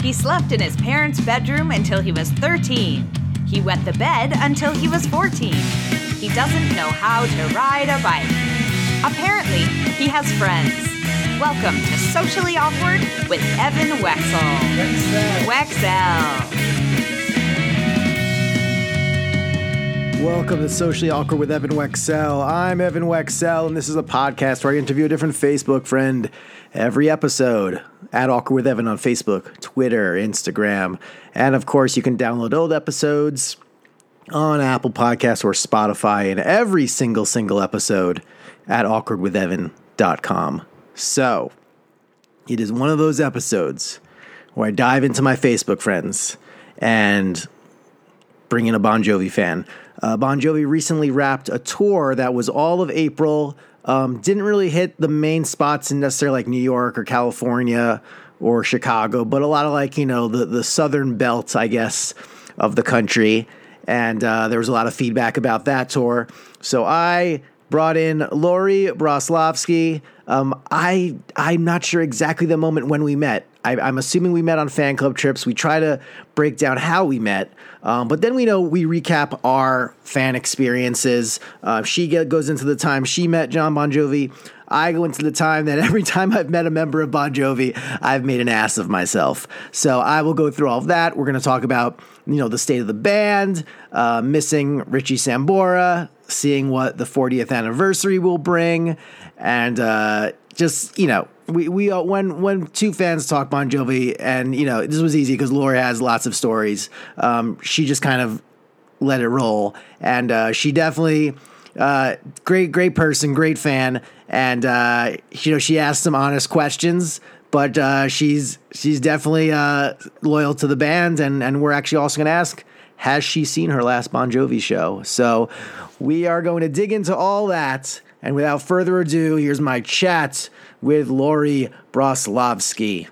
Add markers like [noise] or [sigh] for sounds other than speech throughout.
He slept in his parents' bedroom until he was 13. He wet the bed until he was 14. He doesn't know how to ride a bike. Apparently, he has friends. Welcome to Socially Awkward with Evan Wexel. Wexel. Welcome to Socially Awkward with Evan Wexell. I'm Evan Wexell, and this is a podcast where I interview a different Facebook friend every episode. At Awkward with Evan on Facebook, Twitter, Instagram, and of course, you can download old episodes on Apple Podcasts or Spotify, and every single single episode at awkwardwithevan.com. So, it is one of those episodes where I dive into my Facebook friends and bring in a Bon Jovi fan. Uh, bon Jovi recently wrapped a tour that was all of April. Um, didn't really hit the main spots in necessarily like New York or California or Chicago, but a lot of like, you know, the, the southern belt, I guess, of the country. And uh, there was a lot of feedback about that tour. So I brought in Lori Broslovsky. Um, I I'm not sure exactly the moment when we met. I, am assuming we met on fan club trips. We try to break down how we met, um, but then we know we recap our fan experiences. Uh, she get, goes into the time she met Jon Bon Jovi. I go into the time that every time I've met a member of Bon Jovi, I've made an ass of myself. So I will go through all of that. We're going to talk about you know the state of the band, uh, missing Richie Sambora, seeing what the 40th anniversary will bring, and uh, just you know we we uh, when when two fans talk Bon Jovi, and you know this was easy because Laura has lots of stories. Um, she just kind of let it roll, and uh, she definitely uh, great great person, great fan, and uh, you know she asked some honest questions. But uh, she's she's definitely uh, loyal to the band, and, and we're actually also going to ask has she seen her last Bon Jovi show? So we are going to dig into all that. And without further ado, here's my chat with Lori Broslovsky.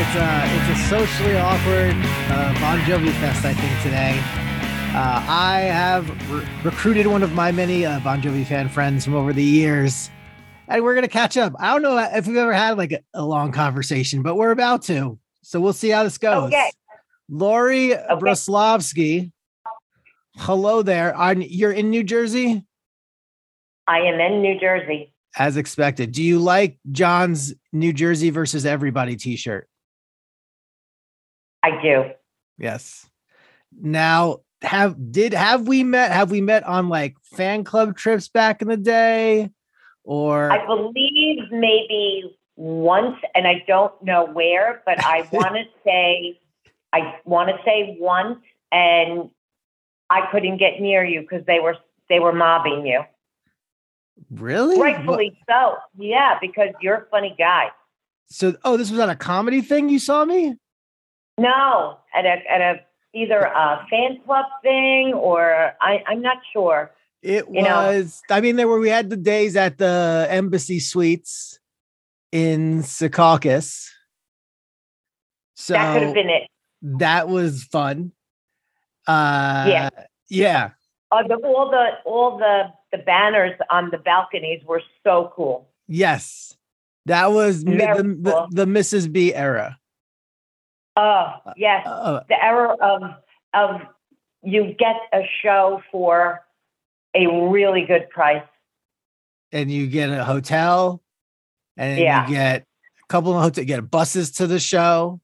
It's a, it's a socially awkward uh, Bon Jovi fest, I think, today. Uh, I have re- recruited one of my many uh, Bon Jovi fan friends from over the years, and we're going to catch up. I don't know if we've ever had like a, a, long conversation, but we're about to. So we'll see how this goes. Okay. Lori okay. Broslovsky, hello there. I'm, you're in New Jersey? I am in New Jersey. As expected. Do you like John's New Jersey versus everybody t-shirt? I do. Yes. Now, have did have we met have we met on like fan club trips back in the day or I believe maybe once and I don't know where, but I [laughs] want to say I want to say once and I couldn't get near you because they were they were mobbing you. Really? Rightfully what? so. Yeah, because you're a funny guy. So, oh, this was on a comedy thing. You saw me? No, at a at a either a fan club thing or I, I'm not sure. It you was. Know? I mean, there were we had the days at the Embassy Suites in Secaucus. So that could have been it. That was fun. Uh, yeah, yeah. Uh, the, all the all the the banners on the balconies were so cool. Yes, that was the, the, the Mrs. B era. Oh yes, uh, the era of of you get a show for a really good price, and you get a hotel, and yeah. you get a couple of hotels, get buses to the show,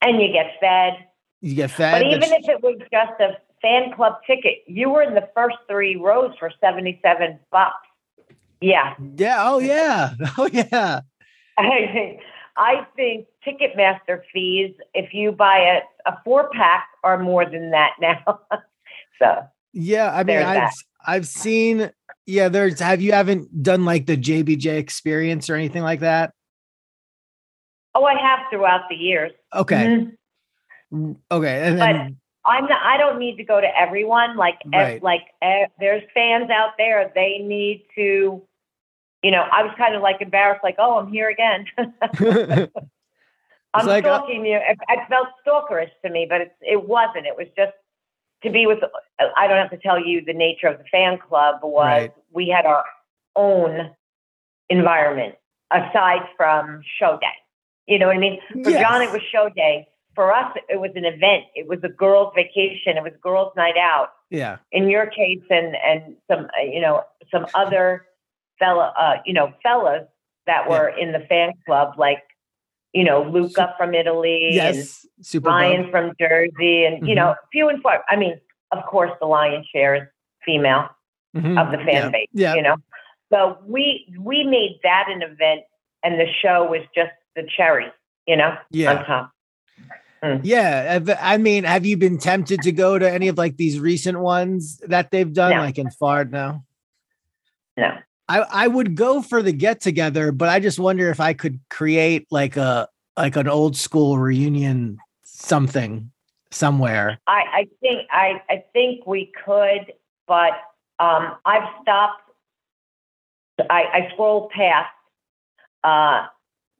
and you get fed. You get fed. But even if it was just a fan club ticket, you were in the first three rows for seventy seven bucks. Yeah. Yeah. Oh yeah. [laughs] Oh yeah. [laughs] I think Ticketmaster fees, if you buy a, a four pack, are more than that now. [laughs] so yeah, I mean, I've that. I've seen. Yeah, there's. Have you haven't done like the JBJ experience or anything like that? Oh, I have throughout the years. Okay. Mm-hmm. Okay, and, but I'm not. I don't need to go to everyone. Like, right. like there's fans out there. They need to you know, I was kind of like embarrassed, like, oh, I'm here again. [laughs] [laughs] I'm like, uh stalking you. It, it, felt stalkerish to me, but it, it wasn't. It was just to be with. I don't have to tell you the nature of the fan club was. Right. We had our own environment aside from show day. You know what I mean? For Yes. John, it was show day. For us, it was an event. It was a girls' vacation. It was girls' night out. Yeah. In your case, and and some uh, you know some other fella, uh, you know fellas that were in the fan club, like you know Luca from Italy and Yes. Super. Ryan Bowl. from Jersey, and you know few and far. I mean, of course, the lion share is female Mhm. of the fan Yeah. base. Yeah. You know, so we we made that an event, and the show was just the cherry. You know, Yeah. on top. Yeah, I've- mean, have you been tempted to go to any of like these recent ones that they've done, No. like in Fard now? No. I I would go for the get together, but I just wonder if I could create like a like an old school reunion something somewhere. I, I think I, I think we could, but um, I've stopped. I, I scroll past uh,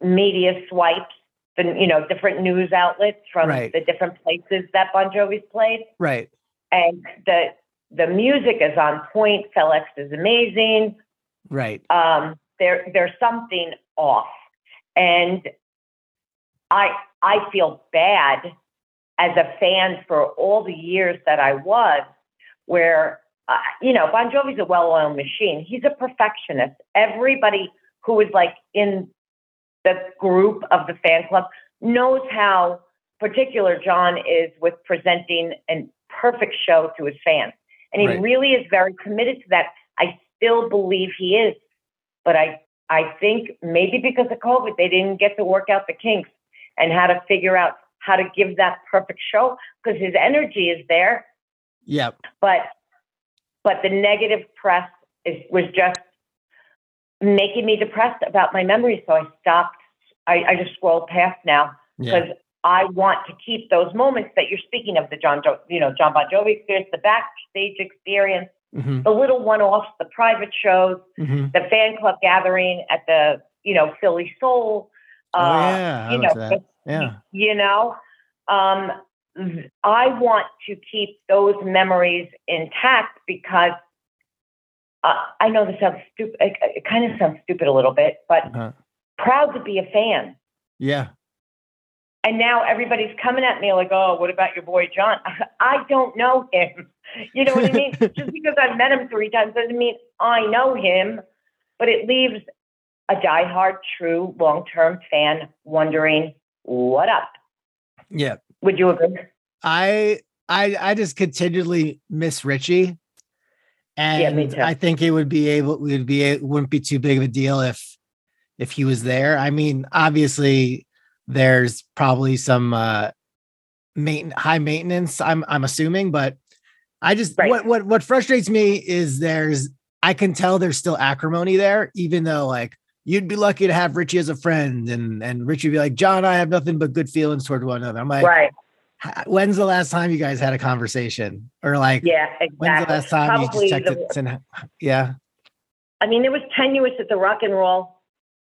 media swipes, and you know, different news outlets from Right. the different places that Bon Jovi's played, Right. and the the music is on point. Phil X is amazing. Right. um, there there's something off, and I I feel bad as a fan for all the years that I was, where uh, you know Bon Jovi's a well-oiled machine. He's a perfectionist. Everybody who is like in the group of the fan club knows how particular John is with presenting a perfect show to his fans. And he Right. really is very committed to that. I still believe he is. But I, I think maybe because of COVID, they didn't get to work out the kinks and how to figure out how to give that perfect show because his energy is there. Yep. But but the negative press is, was just making me depressed about my memories. So I stopped. I, I just scrolled past now Yeah. because I want to keep those moments that you're speaking of the John, jo- you know, Jon Bon Jovi experience, the backstage experience, hmm the little one-offs, the private shows, hmm the fan club gathering at the, you know, Philly Soul. Oh uh, yeah. I you know, that. Yeah. you know, um, I want to keep those memories intact because uh, I know this sounds stupid. It, it kind of sounds stupid a little bit, but Uh-huh. proud to be a fan. Yeah. And now everybody's coming at me like, oh, what about your boy John? [laughs] I don't know him. [laughs] You know what I mean? [laughs] Just because I've met him three times doesn't mean I know him, but it leaves a diehard, true, long term fan wondering, what up? Yeah. Would you agree? I I I just continually miss Richie. And Yeah, me too. I think it would be able would be it wouldn't be too big of a deal if if he was there. I mean, obviously there's probably some uh main high maintenance, I'm I'm assuming, but I just Right. what what what frustrates me is there's I can tell there's still acrimony there, even though like you'd be lucky to have Richie as a friend and and Richie would be like, John, I have nothing but good feelings toward one another. I'm like, right. "H- when's the last time you guys had a conversation or like Yeah, exactly. when's the last time Probably you just checked it and- yeah I mean, it was tenuous at the Rock and Roll,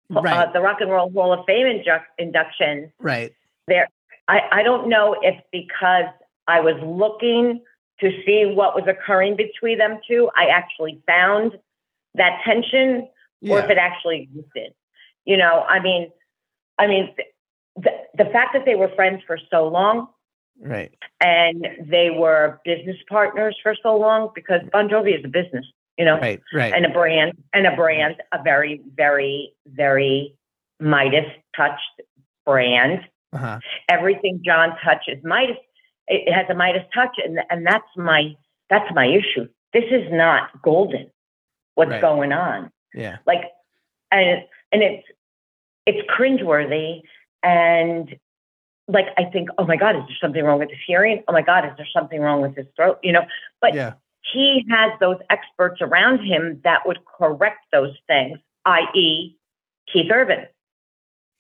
right uh, the Rock and Roll Hall of Fame inju- induction. right There, I, I don't know if because I was looking to see what was occurring between them two, I actually found that tension, or if it actually existed. You know, I mean, I mean, the, the fact that they were friends for so long right and they were business partners for so long, because Bon Jovi is a business, you know. right right and a brand and a brand, a very, very, very Midas touched brand. uh-huh. Everything John touches Midas, it has a Midas touch, and and that's my that's my issue. This is not golden. What's Right. going on? yeah Like, and and it's it's cringeworthy, and like I think, oh my God, is there something wrong with his hearing? Oh my God, is there something wrong with his throat? You know, but yeah he has those experts around him that would correct those things, i.e., Keith Urban.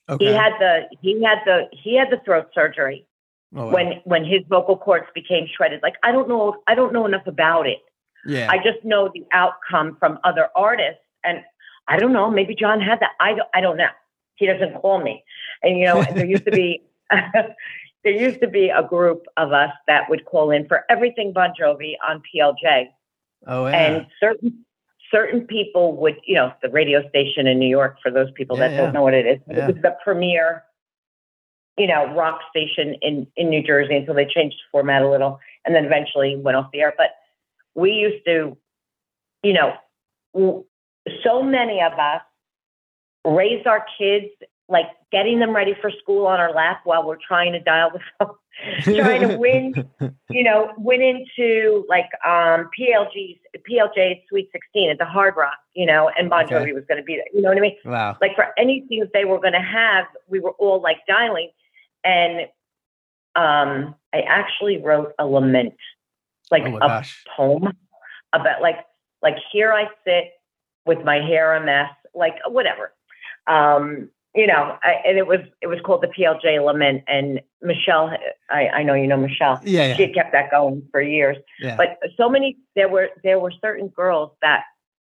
okay He had the he had the he had the throat surgery Oh, wow. when when his vocal cords became shredded. Like I don't know I don't know enough about it. yeah I just know the outcome from other artists, and I don't know. Maybe John had that. I don't, I don't know. He doesn't call me, and you know there used to be [laughs] there used to be a group of us that would call in for everything Bon Jovi on PLJ. oh yeah and certain certain people would, you know, the radio station in New York, for those people Yeah, that yeah. don't know what it is, Yeah. it was the premier, you know, rock station in, in New Jersey until they changed the format a little and then eventually went off the air. But we used to, you know, w- so many of us raised our kids like getting them ready for school on our lap while we're trying to dial the phone, [laughs] trying to win you know, went into like um PLG's PLJ's Sweet 16 at the Hard Rock, you know, and Bon Jovi Okay. was going to be there. You know what I mean? wow. Like for anything that they were going to have, we were all like dialing. And um I actually wrote a lament, like Oh a gosh. poem about like like here I sit with my hair a mess, like whatever. Um, you know, I, and it was it was called the PLJ Lament, and Michelle, I, I know you know Michelle Yeah, she yeah, had kept that going for years. yeah. But so many there were there were certain girls that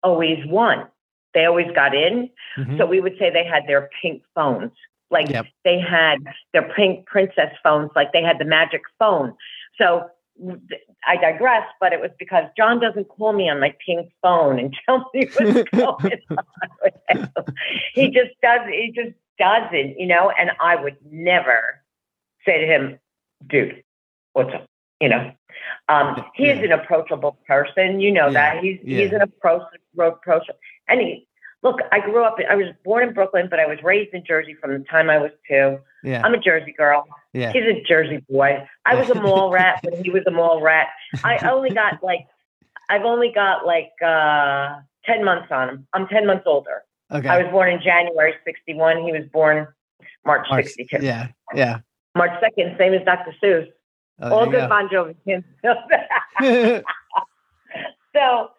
always won. They always got in. Mhm. So we would say they had their pink phones. Like Yep. they had their pink princess phones, like they had the magic phone. So I digress, but it was because John doesn't call me on my pink phone and [laughs] tell me what's [laughs] going on with him. He just does he just doesn't, you know, and I would never say to him, dude, what's up? You know. Um, he is Yeah. an approachable person, you know Yeah, that. He's yeah. he's an approach approach and he look, I grew up I was born in Brooklyn, but I was raised in Jersey from the time I was two. yeah, I'm a Jersey girl. yeah. He's a Jersey boy. I was a mall rat [laughs] when he was a mall rat. I only got like, I've only got like uh, 10 months on him. I'm 10 months older. Okay. I was born in January 61. He was born March March- 62. Yeah, yeah. March 2nd, same as Dr. Seuss. Oh, All good Bon Jovi that. so,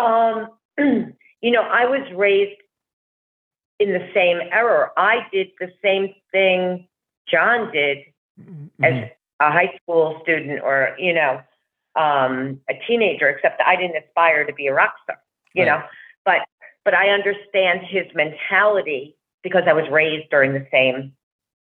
um, [clears throat] you know, I was raised in the same era. I did the same thing John did Mhm. as a high school student or you know um, a teenager except i didn't aspire to be a rock star you Right. know but but i understand his mentality because i was raised during the same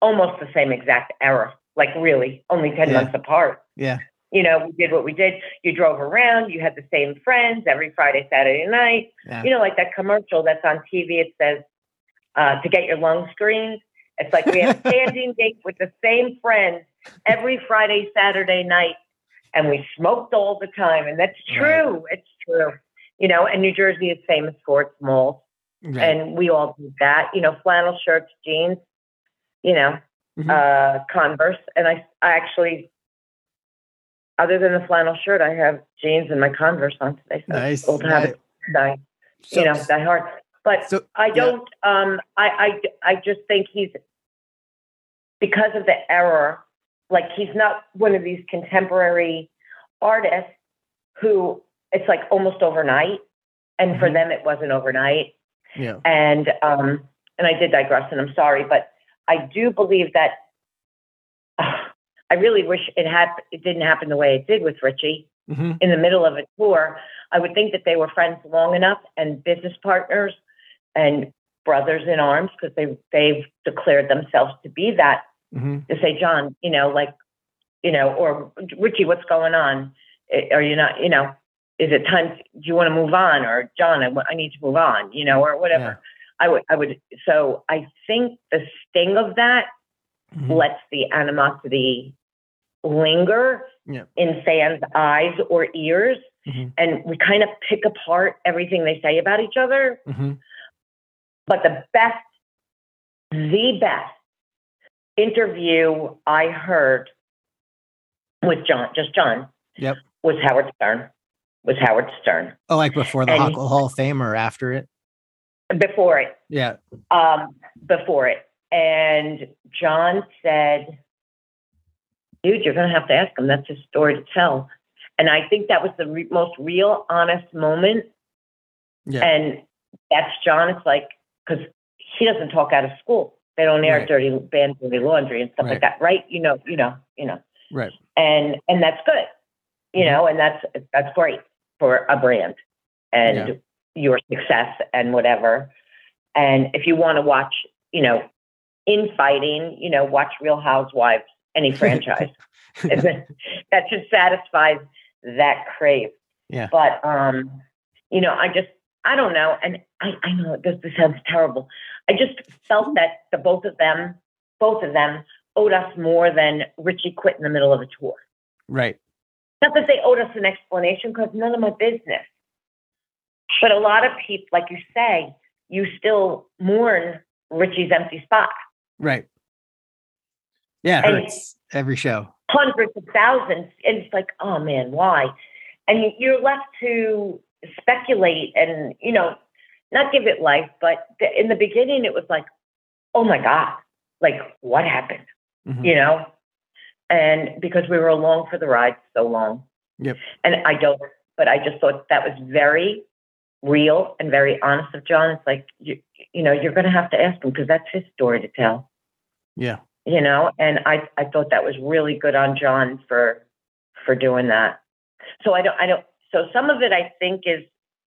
almost the same exact era like really only 10 Yeah. months apart Yeah. You know we did what we did you drove around you had the same friends every friday saturday night Yeah. you know like that commercial that's on tv it says uh, to get your lungs screened it's like we have [laughs] standing dates with the same friends every Friday, Saturday night, and we smoked all the time. And that's true. It's true. You know, and New Jersey is famous for its malls, Right. and we all did that. You know, flannel shirts, jeans, you know, Mhm. uh, Converse. And I, I actually, other than the flannel shirt, I have jeans and my Converse on today. So nice. old habit die, So- you know, die hard. But So I don't. Um, I, I I just think he's because of the error. Like he's not one of these contemporary artists who it's like almost overnight, and for Mhm. them it wasn't overnight. Yeah. And um, and I did digress, and I'm sorry, but I do believe that. I really wish it had it didn't happen the way it did with Richie hmm in the middle of a tour, I would think that they were friends long enough and business partners and brothers in arms because they they've declared themselves to be that hmm to say, John, you know, like, you know, or Richie, what's going on? Eh, Are you not, you know, is it time? Do you want to move on? Or John, I, I need to move on, you know, or whatever. I would, I would. So I think the sting of that Mhm. lets the animosity linger Yeah. in fans' eyes or ears. Mhm. And we kind of pick apart everything they say about each other. hmm But the best, the best interview I heard with John, just John, Yep. was Howard Stern. Was Howard Stern Oh, like before the And- Hall of Fame or after it? before it. Yeah. um, before it. And John said, dude, you're going to have to ask him. That's his story to tell. And I think that was the re- most real, honest moment. Yeah. And that's John. It's like, because he doesn't talk out of school. They don't air Right. dirty band, dirty laundry and stuff Right. like that, right? You know, you know, you know, Right. and and that's good, you Mm-hmm. know, and that's that's great for a brand and Yeah. your success and whatever. And if you want to watch, you know, infighting, you know, watch Real Housewives, any [laughs] franchise. [laughs] that should satisfy that crave. Yeah. But um, you know, I just I don't know, and I, I know this, this sounds terrible. I just felt that the both of them, both of them, owed us more than Richie quit in the middle of a tour. Right. Not that they owed us an explanation, because none of my business. But a lot of people, like you say, you still mourn Richie's empty spot. Right. Yeah, it hurts every show. hundreds of thousands. And it's like, oh man, why? And you're left to speculate and, you know, not give it life. But in the beginning, it was like, oh my God, like what happened? Mhm. You know? And because we were along for the ride so long. Yep. And I don't, but I just thought that was very real and very honest of John. It's like, you, you know, you're going to have to ask him because that's his story to tell Yeah. You know and i i thought that was really good on john for for doing that. So i don't i don't so some of it i think is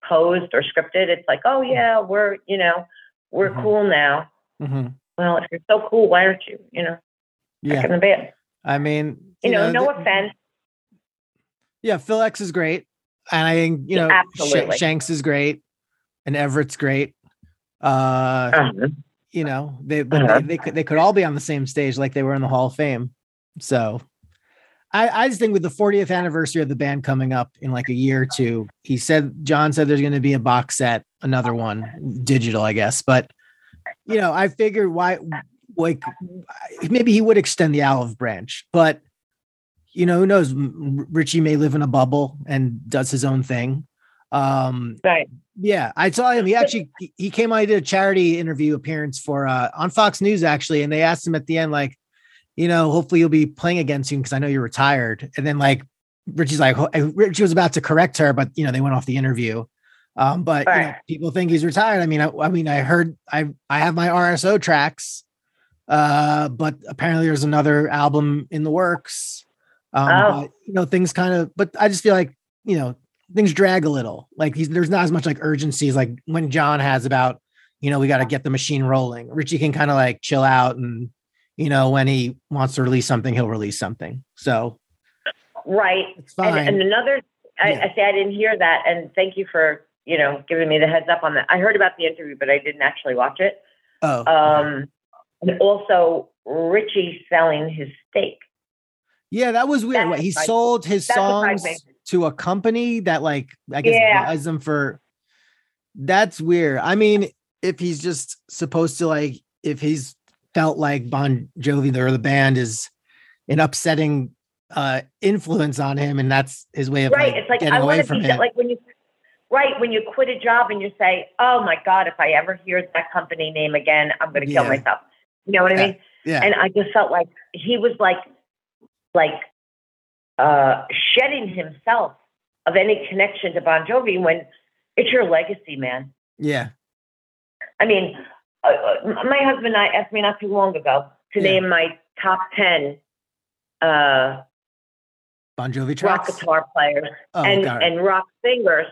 posed or scripted. It's like oh yeah. we're you know we're Mhm. cool now. Hmm well if you're so cool why aren't you you know? Yeah. in the band. I mean, you, know, no th- offense. Yeah, Phil X is great, and I think you know absolutely. Sh- Shanks is great, and Everett's great. Uh, Um, you know, they but Uh-huh. they, they could they could all be on the same stage like they were in the Hall of Fame. So, I I just think with the 40th anniversary of the band coming up in like a year or two, he said John said there's going to be a box set, another one, digital, I guess. But you know, I figured why like maybe he would extend the olive branch, but you know, who knows? Richie may live in a bubble and does his own thing. Um, right yeah, I saw him. He actually he- came on. He did a charity interview appearance for uh on Fox News actually, and they asked him at the end like, you know, hopefully you'll be playing again soon because I know you're retired. And then like Richie's like Richie was about to correct her, but you know they went off the interview. Um, but you know, people think he's retired. I mean, I, I mean, I heard I I have my RSO tracks, uh, but apparently there's another album in the works. Um, Oh. but, you know, things kind of, but I just feel like you know things drag a little. Like there's not as much like urgency as like when John has about, you know, we got to get the machine rolling. Richie can kind of like chill out and you know, when he wants to release something, he'll release something. So right it's fine. and, and another I, Yeah. I say i didn't hear that and thank you for you know giving me the heads up on that i heard about the interview but i didn't actually watch it oh, um and also richie selling his stake yeah, that was weird. that What he sold his songs to a company that like I guess Yeah. buys them for that's weird. I mean, if he's just supposed to like if he's felt like Bon Jovi or the band is an upsetting uh influence on him and that's his way of right like, it's like getting i away from be it. like when you right when you quit a job and you say oh my god if i ever hear that company name again i'm going to kill Yeah. myself you know what Yeah. i mean yeah. and i just felt like he was like like uh shedding himself of any connection to bon jovi when it's your legacy man yeah. I mean, uh, uh, my husband and I asked me not too long ago to Yeah. name my top 10 uh, Bon Jovi tracks? rock guitar players Oh, and, and rock singers,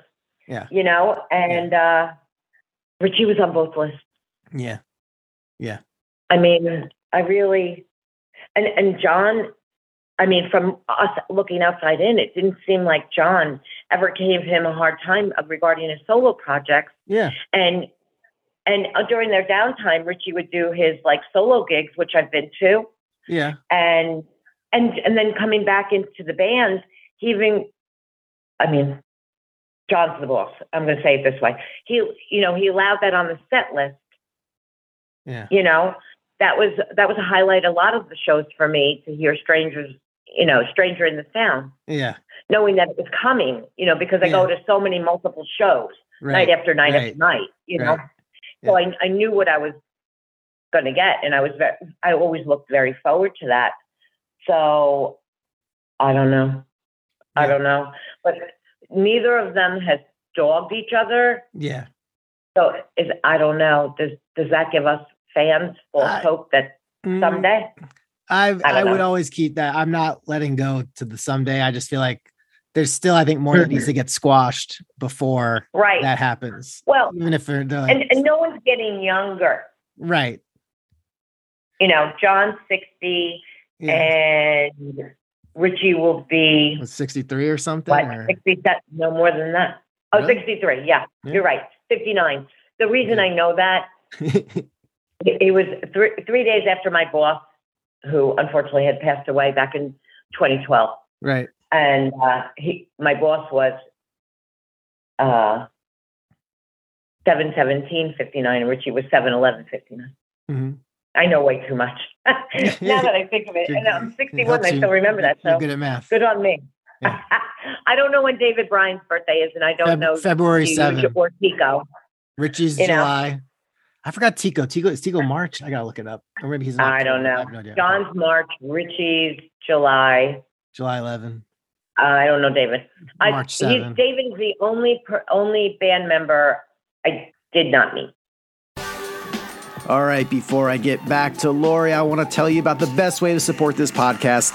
Yeah. you know, and uh, Richie was on both lists. Yeah. Yeah. I mean, I really, and, and John, I mean, from us looking outside in, it didn't seem like John ever gave him a hard time regarding his solo projects. Yeah. and and uh, during their downtime, Richie would do his like solo gigs, which I've been to, Yeah. and and and then coming back into the band, he even, I mean, John's the boss. I'm going to say it this way. He, you know, he allowed that on the set list. Yeah. You know, that was that was a highlight. A lot of the shows for me to hear strangers, you know, stranger in the sound, Yeah. knowing that it was coming. You know, because I go to so many multiple shows Right. night after night right, after night. You know, right. so I, I knew what I was going to get, and I was very, I always looked very forward to that. So I don't know, I don't know, but neither of them has dogged each other. Yeah. So is I don't know. Does does that give us fans false I- hope that Mm, someday? I don't I would always keep that. I'm not letting go to the someday. I just feel like there's still, I think, more that needs to [laughs] get squashed before Right. that happens. well, Even if like, and, and no one's getting younger. right. You know, John's sixty, Yeah. and Richie will be Was 63 or something. what or- 60 no more than that oh Really? 63 yeah, Yeah. you're right 59. The reason I know that [laughs] it, it was three three days after my boss, who unfortunately had passed away back in 2012, right. and uh, he my boss was uh, 717 59 and Richie was 711 59. hmm I know way too much. [laughs] now that I think of it, and I'm 61, I still remember that. So good at math. good on me. Yeah. [laughs] I don't know when David Bryan's birthday is, and I don't Feb- know February 7th. or Tico. Richie's you know. July. I forgot Tico. Tico is Tico March. I gotta look it up. Or maybe he's. in I don't know. have no idea. John's March, Richie's July. July 11. Uh, I don't know David. I, March he's, 7. David's the only per, only band member I did not meet. All right, before I get back to Lori, I want to tell you about the best way to support this podcast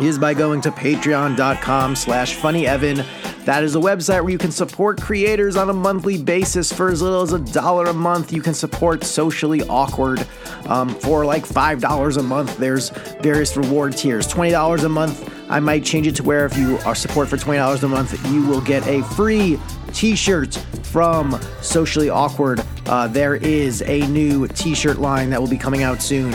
is by going to patreon.com slash funnyevan. That is a website where you can support creators on a monthly basis for as little as a dollar a month. You can support socially awkward um, for like $5 a month. There's various reward tiers. $20 a month, I might change it to where if you are support for $20 a month, you will get a free t-shirt from Socially Awkward. Uh, there is a new t-shirt line that will be coming out soon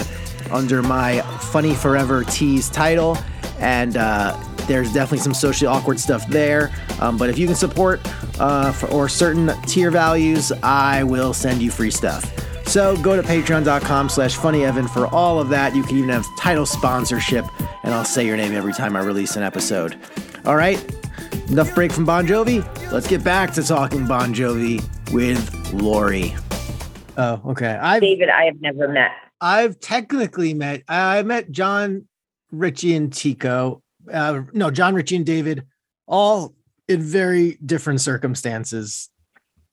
under my Funny Forever Tees title. And uh, there's definitely some socially awkward stuff there. Um, but if you can support uh, for, or certain tier values, I will send you free stuff. So go to patreon.com slash funnyevan for all of that. You can even have title sponsorship, and I'll say your name every time I release an episode. All right, enough break from Bon Jovi. Let's get back to talking Bon Jovi with Lori. Oh, okay. I've David, I have never met. I've technically met. I met John, Richie, and Tico. Uh, no, John, Richie, and David, all in very different circumstances.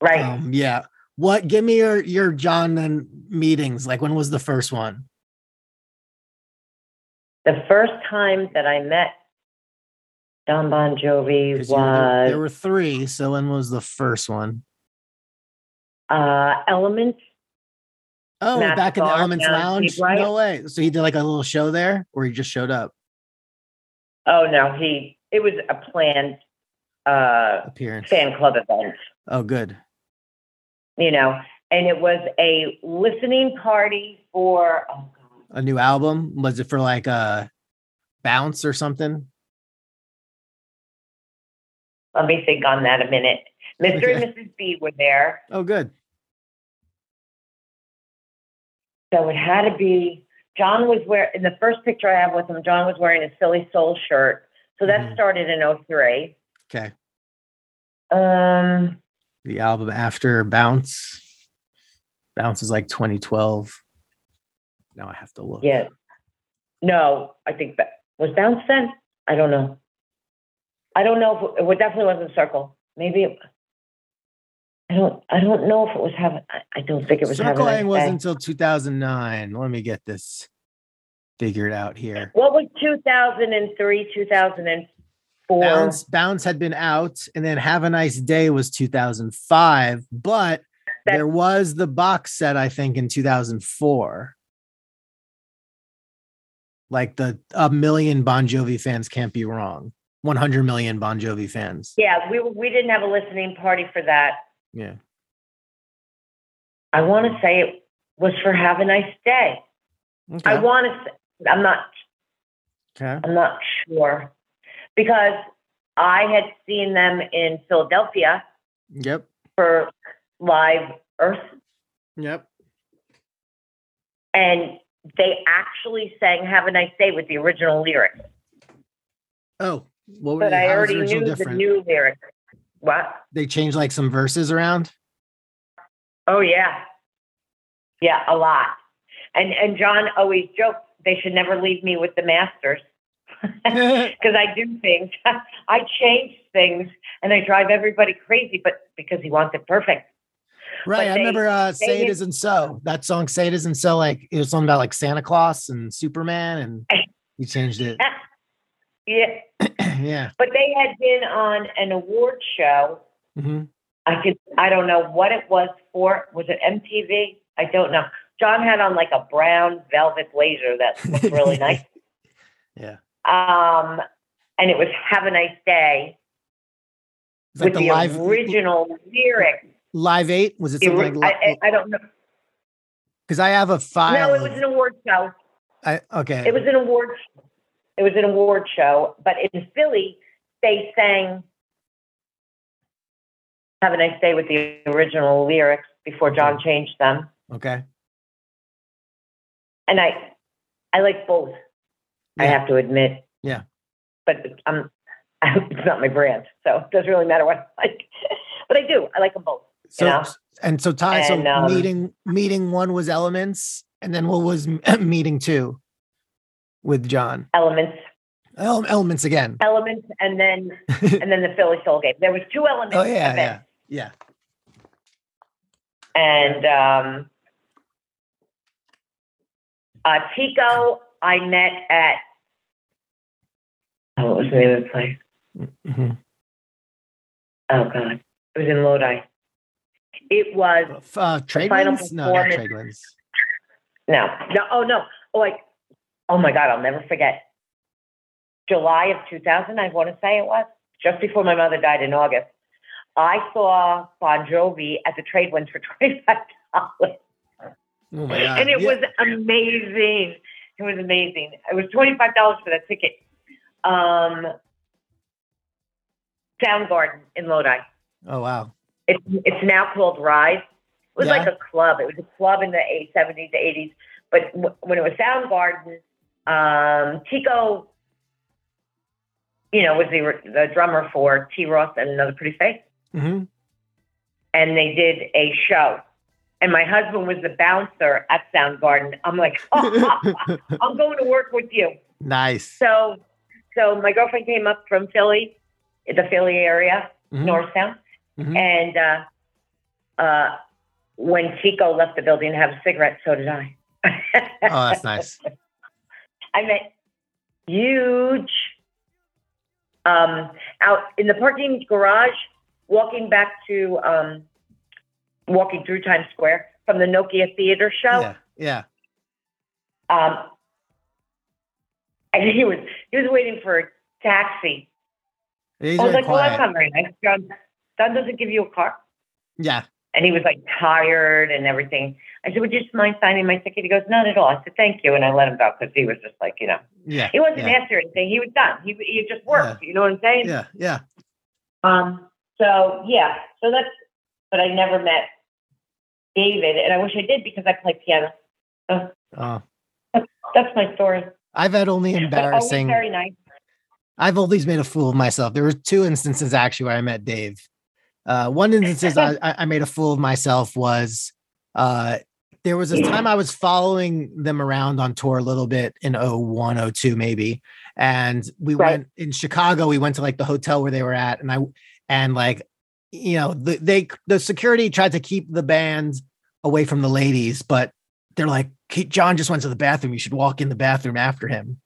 Right. Um, yeah. What? Give me your your John and meetings. Like when was the first one? the first time that I met Jon Bon Jovi were- was there were three. So when was the first one? uh, Elements. Oh, Matt back in the Elements Lounge. No way. So he did like a little show there, or he just showed up Oh no, he it was a planned uh, appearance. fan club event, Oh, good. you know, and it was a listening party for oh A new album. Was it for like a bounce or something? let me think on that a minute. Mr. Okay. and Mrs. B were there, Oh, good. So it had to be. John was wearing in the first picture I have with him. John was wearing a Philly Soul shirt, so that Mhm. started in 03. Okay. Um, The album after Bounce. Bounce is like 2012. Now I have to look. yeah, no, I think that was Bounce then. I don't know. I don't know if it, it definitely wasn't Circle. Maybe it, I don't. I don't know if it was having. I, don't think it was Circle having. Wasn't until 2009. Let me get this figured out here. What was 2003, 2004? Bounce Bounce had been out, and then Have a Nice Day was 2005, but there was the box set, I think, in 2004. Like the a million Bon Jovi fans can't be wrong. 100 million Bon Jovi fans. Yeah, we we didn't have a listening party for that. Yeah. I want to say it was for Have a Nice Day. Okay. I want to. say I'm not. okay. I'm not sure because I had seen them in Philadelphia Yep. for live Earth, Yep. and they actually sang "Have a Nice Day" with the original lyrics. Oh, what were But they? I How was the already knew the new lyrics. What? they changed like some verses around. Oh yeah, yeah, a lot. And and John always joked they should never leave me with the masters [laughs] [laughs] because I do things. [laughs] I change things and I drive everybody crazy, but because he wants it perfect. Right. I they- remember uh, Say It didn't- So. That song Say It Isn't So, like it was something about like Santa Claus and Superman and you changed it. Yeah, [clears throat] yeah. but they had been on an award show. hmm I could I don't know what it was for. Was it MTV? I don't know. John had on like a brown velvet blazer that looked really [laughs] nice. Yeah. Um, and it was "Have a Nice Day" It's like with the the, live original lyrics. Live Eight? Was it It something was- like? I, I, I don't know. Because I have a file. No, it was an award show. I, okay. It was an award. It was an award show, but in Philly, they sang "Have a Nice Day" with the original lyrics before John changed them, okay. and I, I like both. I have to admit. Yeah. But I'm, [laughs] it's not my brand, so it doesn't really matter what I like. [laughs] But I do. I like them both. So know? and so Ty, so um, meeting meeting one was Elements, and then what was [clears throat] meeting two with John? Elements, Ele- Elements again. elements, and then [laughs] and then the Philly Soul game. There was two elements. oh yeah, events. yeah, yeah. And um, uh, Tico, I met at oh, what was the name of the place? Mhm. Oh God, it was in Lodi. It was Uh, Trade Winds? No, not Trade Winds. no, no, oh no, oh like, oh my God, I'll never forget. July of 2000, I want to say it was just before my mother died in August. I saw Bon Jovi at the Trade Winds for [laughs] twenty five dollars. Oh my god! and it Yeah. was amazing. It was amazing. It was twenty five dollars for that ticket. Um, Soundgarden in Lodi. Oh wow! It's it's now called Rise. It was Yeah. like a club. It was a club in the seventies, eighties. But w- when it was Soundgarden, um, Tico, you know, was the the drummer for T. Ross and Another Pretty Face hmm and they did a show. And my husband was the bouncer at Soundgarden. I'm like, [laughs] oh, I'm going to work with you. nice. So, so my girlfriend came up from Philly, the Philly area, Mhm. Northtown, Mhm. and uh, uh, when Tico left the building to have a cigarette, so did I. Oh, that's nice. [laughs] I met Hugh um, out in the parking garage, walking back to um, walking through Times Square from the Nokia Theater show. Yeah, yeah. Um, and he was he was waiting for a taxi. He's I was like, "Well, that's not very nice. John, John doesn't give you a car." Yeah, And he was like tired and everything. I said, "Would you just mind signing my ticket?" He goes, "Not at all." I said, "Thank you," and I let him go because he was just like, you know, yeah. he wasn't yeah, answering anything. He was done. He he just worked. You know what I'm saying? yeah, yeah. Um. So yeah. So that's. But I never met David, and I wish I did because I play piano. Oh, That's my story. I've had only embarrassing. very nice. I've always made a fool of myself. There were two instances actually where I met Dave. Uh, one instance I, I made a fool of myself was uh, there was a time I was following them around on tour a little bit in 01, 02 maybe. And we Right. went in Chicago, we went to like the hotel where they were at. And I, and like, you know, the, they, the security tried to keep the band away from the ladies, but they're like, John just went to the bathroom. You should walk in the bathroom after him.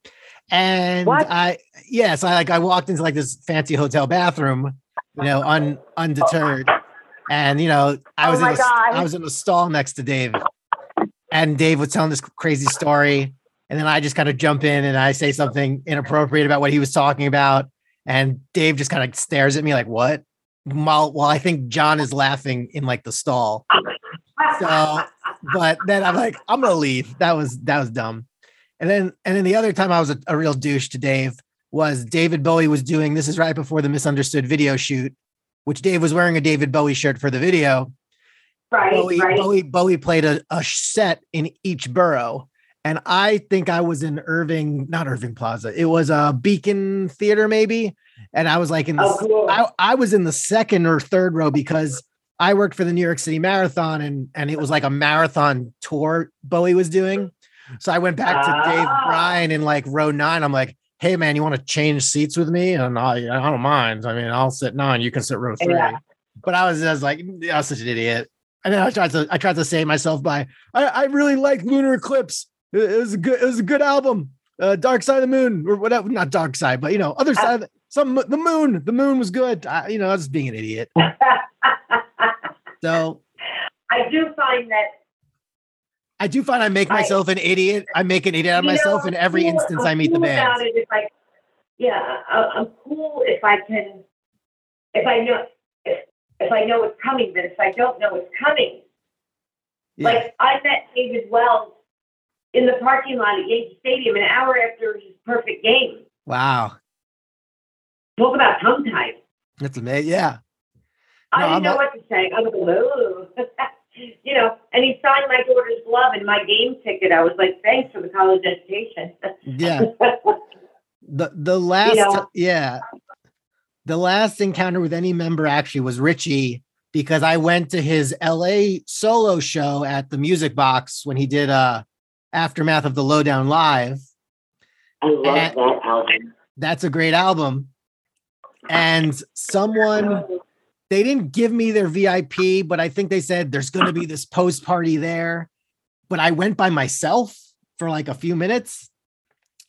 And What? I, yes, I like, I walked into like this fancy hotel bathroom, you know, un, undeterred. And, you know, I Oh was, my in a. I was in a stall next to Dave and Dave was telling this crazy story. And then I just kind of jump in and I say something inappropriate about what he was talking about. And Dave just kind of stares at me like, what? While, while I think John is laughing in like the stall. So, but then I'm like, I'm gonna leave. That was that was dumb. And then and then the other time I was a, a real douche to Dave was David Bowie was doing this is right before the misunderstood video shoot, which Dave was wearing a David Bowie shirt for the video. Right, Bowie, right. Bowie, Bowie played a, a set in each borough. And I think I was in Irving, not Irving Plaza. It was a Beacon Theater, maybe. And I was like in the Oh, cool. I, I was in the second or third row because I worked for the New York City Marathon and and it was like a marathon tour Bowie was doing. So I went back to Dave Ah. Bryan in like row nine. I'm like, hey man, you want to change seats with me? And I, I don't mind. I mean, I'll sit nine, you can sit row three. Yeah. But I was, I was like, I was such an idiot. And then I tried to I tried to save myself by I, I really like Lunar Eclipse. It, it was a good it was a good album. Uh, Dark Side of the Moon or whatever, not Dark Side, but you know, other side. Of the, some the moon. The moon was good. I, you know, I was just being an idiot. [laughs] So I do find that I do find I make I- myself an idiot. I make an idiot out of You know, myself in every cool- instance I'm I meet the cool band. about it I, yeah, I, I'm cool if I can, if I know, if, if I know it's coming than if I don't know it's coming. Yeah. Like I met David Wells in the parking lot at Yankee Stadium an hour after his perfect game. wow. Talk about tongue tied. That's amazing. Yeah. I No, didn't I'm know not- what to say. I was like, "Ooh." [laughs] you know, and he signed my daughter's glove and my game ticket. I was like, thanks for the college education. Yeah. [laughs] The the last know? yeah. The last encounter with any member actually was Richie because I went to his LA solo show at the Music Box when he did uh Aftermath of the Lowdown Live. I love And- that album. That's a great album. And someone they didn't give me their VIP, but I think they said there's going to be this post party there. But I went by myself for like a few minutes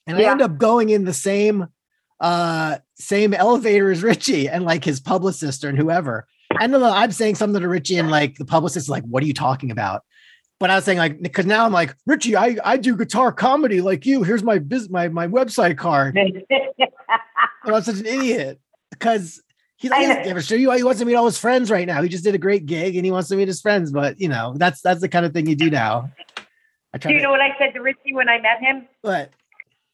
and I end up going in the same uh same elevator as Richie and like his publicist and whoever. Know. I'm saying something to Richie and like the publicist is like, what are you talking about? But I was saying like because now I'm like, Richie, I, I do guitar comedy like you. Here's my biz my my website card. [laughs] But I'm such an idiot because he I doesn't give a shit. He wants to meet all his friends right now. He just did a great gig and he wants to meet his friends. But you know, that's that's the kind of thing you do now. I try Do you to, know what I said to Richie when I met him? but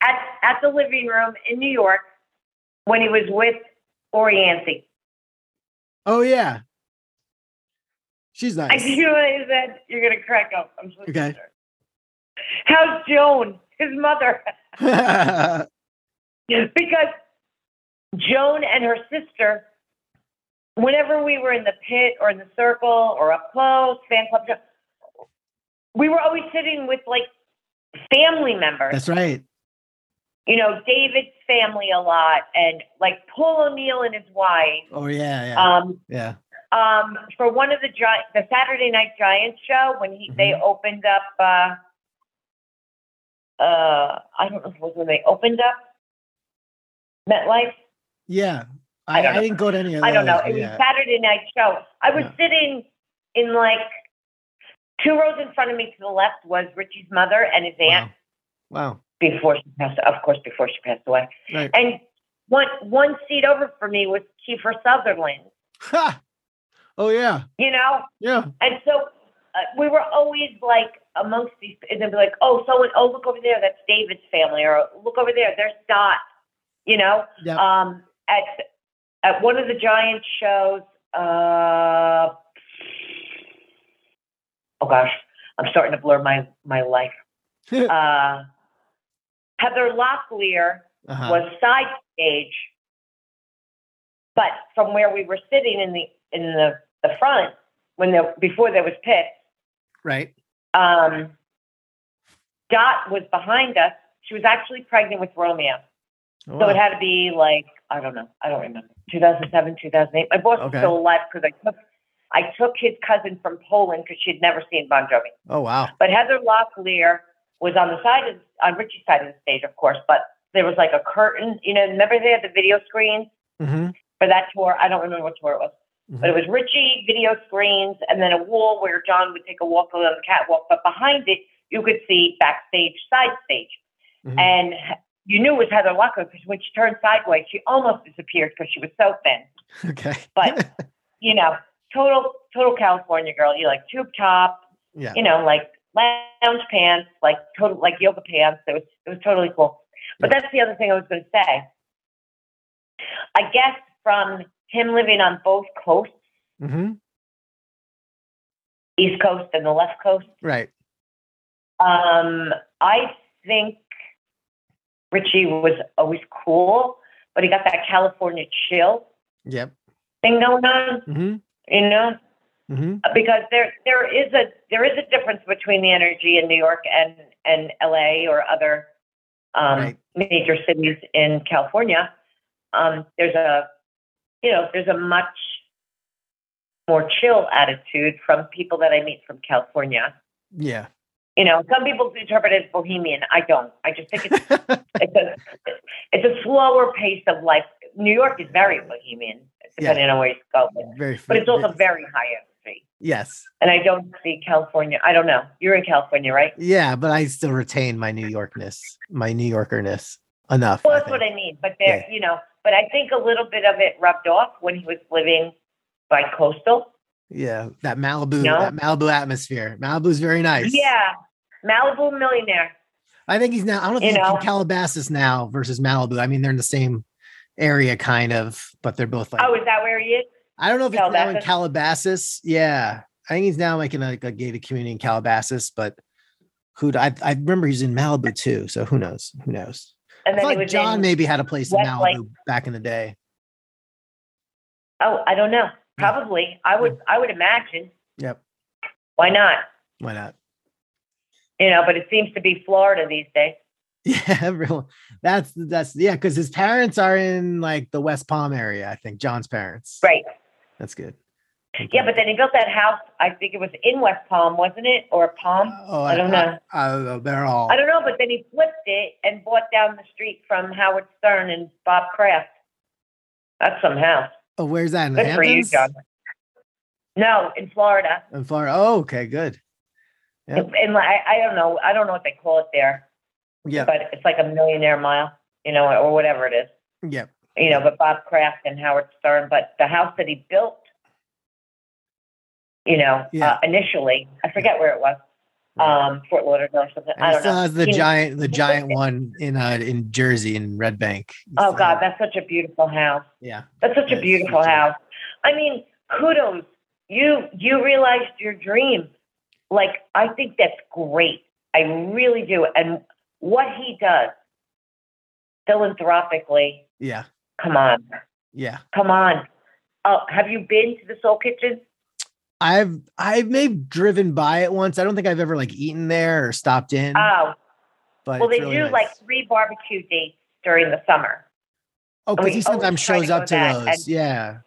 At, at the living room in New York when he was with Orianthi. oh yeah, she's nice. what I said? You're going to crack up. I'm so Okay. How's Joan, his mother? [laughs] [laughs] because Joan and her sister, whenever we were in the pit or in the circle or up close, fan club, we were always sitting with like family members. that's right. You know, David's family a lot, and like Paul O'Neill and his wife. Oh yeah, yeah, Um, yeah. um, for one of the Gi- the Saturday Night Giants show when he they Mm-hmm. opened up. Uh, uh, I don't know if it was when they opened up MetLife. Yeah. I I, didn't go to any of those. I don't know. It was yeah. Saturday night show. I was Yeah. sitting in like two rows in front of me to the left was Richie's mother and his aunt Wow. before she passed. Of course, before she passed away. Right. And one one seat over for me was Kiefer Sutherland. Ha! Oh yeah. You know, Yeah. and so uh, we were always like amongst these, and they'd be like, "Oh, someone, oh, look over there, that's David's family," or "Look over there, there's Dot." You know, Yeah. um, at at one of the Giants shows. Uh, oh gosh, I'm starting to blur my my life. [laughs] Uh, Heather Locklear uh-huh. was side stage, but from where we were sitting in the in the the front when there before there was pit, right. um, Dot was behind us. She was actually pregnant with Romeo. Oh, So it had to be like I don't know, I don't remember. 2007, 2008. My boss was Okay. still alive because I took I took his cousin from Poland because she'd never seen Bon Jovi. oh wow. But Heather Locklear was on the side of on Richie's side of the stage, of course. But there was like a curtain. You know, remember they had the video screens hmm for that tour. I don't remember what tour it was, but it was Richie video screens, and then a wall where Jon would take a walk on the catwalk. But behind it, you could see backstage, side stage Mhm. and you knew it was Heather Locklear because when she turned sideways, she almost disappeared because she was so thin. Okay. But [laughs] you know, total total California girl. You like tube top, yeah. you know, like lounge pants, like total like yoga pants. It was it was totally cool. But that's the other thing I was going to say. I guess from him living on both coasts, mm-hmm. East Coast and the left coast, Right. um, I think Richie was always cool, but he got that California chill. Yep. thing going on, hmm you know, hmm because there there is a there is a difference between the energy in New York and and LA or other um, Right. major cities in California. Um, there's a you know there's a much more chill attitude from people that I meet from California. Yeah. You know, some people interpret it as bohemian. I don't. I just think it's [laughs] it's a it's a slower pace of life. New York is very bohemian, depending on where you go, but, very. but it's also very high energy. Yes. And I don't see California. I don't know. You're in California, right? Yeah, but I still retain my New Yorkness, my New Yorkerness enough. Well, that's what. I mean. But there, Yeah. you know, but I think a little bit of it rubbed off when he was living by coastal. Yeah, that Malibu, No. that Malibu atmosphere. Malibu's very nice. Yeah, Malibu millionaire. I think he's now. I don't You he's in know? Calabasas now versus Malibu. I mean, they're in the same area, kind of, but they're both like. Oh, is that where he is? I don't know if he's now in Calabasas? Calabasas. Yeah, I think he's now like in a, like a gated community in Calabasas, but who? I I remember he's in Malibu too. So who knows? Who knows? And then like Jon maybe had a place in Malibu Lake. back in the day. Oh, I don't know. Probably. I would. I would imagine. Yep. Why not? Why not? You know, but it seems to be Florida these days. [laughs] Yeah, everyone. That's that's yeah, because his parents are in like the West Palm area. I think Jon's parents. Right. That's good. Yeah, but then he built that house. I think it was in West Palm, wasn't it, or Palm? oh, I don't know. I, don't know. They're all. I don't know, but then he flipped it and bought down the street from Howard Stern and Bob Kraft. That's some house. Oh, where's that in the Good for you, Jon. No, in Florida. In Florida. Oh, okay, good. Yep. And I, I don't know. I don't know what they call it there, Yeah. but it's like a millionaire mile, you know, or whatever it is. Yep. You know, but Bob Kraft and Howard Stern. But the house that he built, you know, Yeah. uh, initially, I forget where it was. Um, Fort Lauderdale or something. And I don't still know. has the You know, giant, the giant one in uh in Jersey in Red Bank. Oh God, that's such a beautiful house. yeah. That's such Yes, a beautiful house. I mean, kudos. You you realized your dream. Like I think that's great. I really do. And what he does philanthropically, Yeah. come on. Yeah. Come on. Oh, have you been to the Soul Kitchen? I've I've maybe driven by it once. I don't think I've ever like eaten there or stopped in. Oh, but well, they really do nice. like three barbecue dates during the summer. oh, because he sometimes try to shows up to those. and- yeah.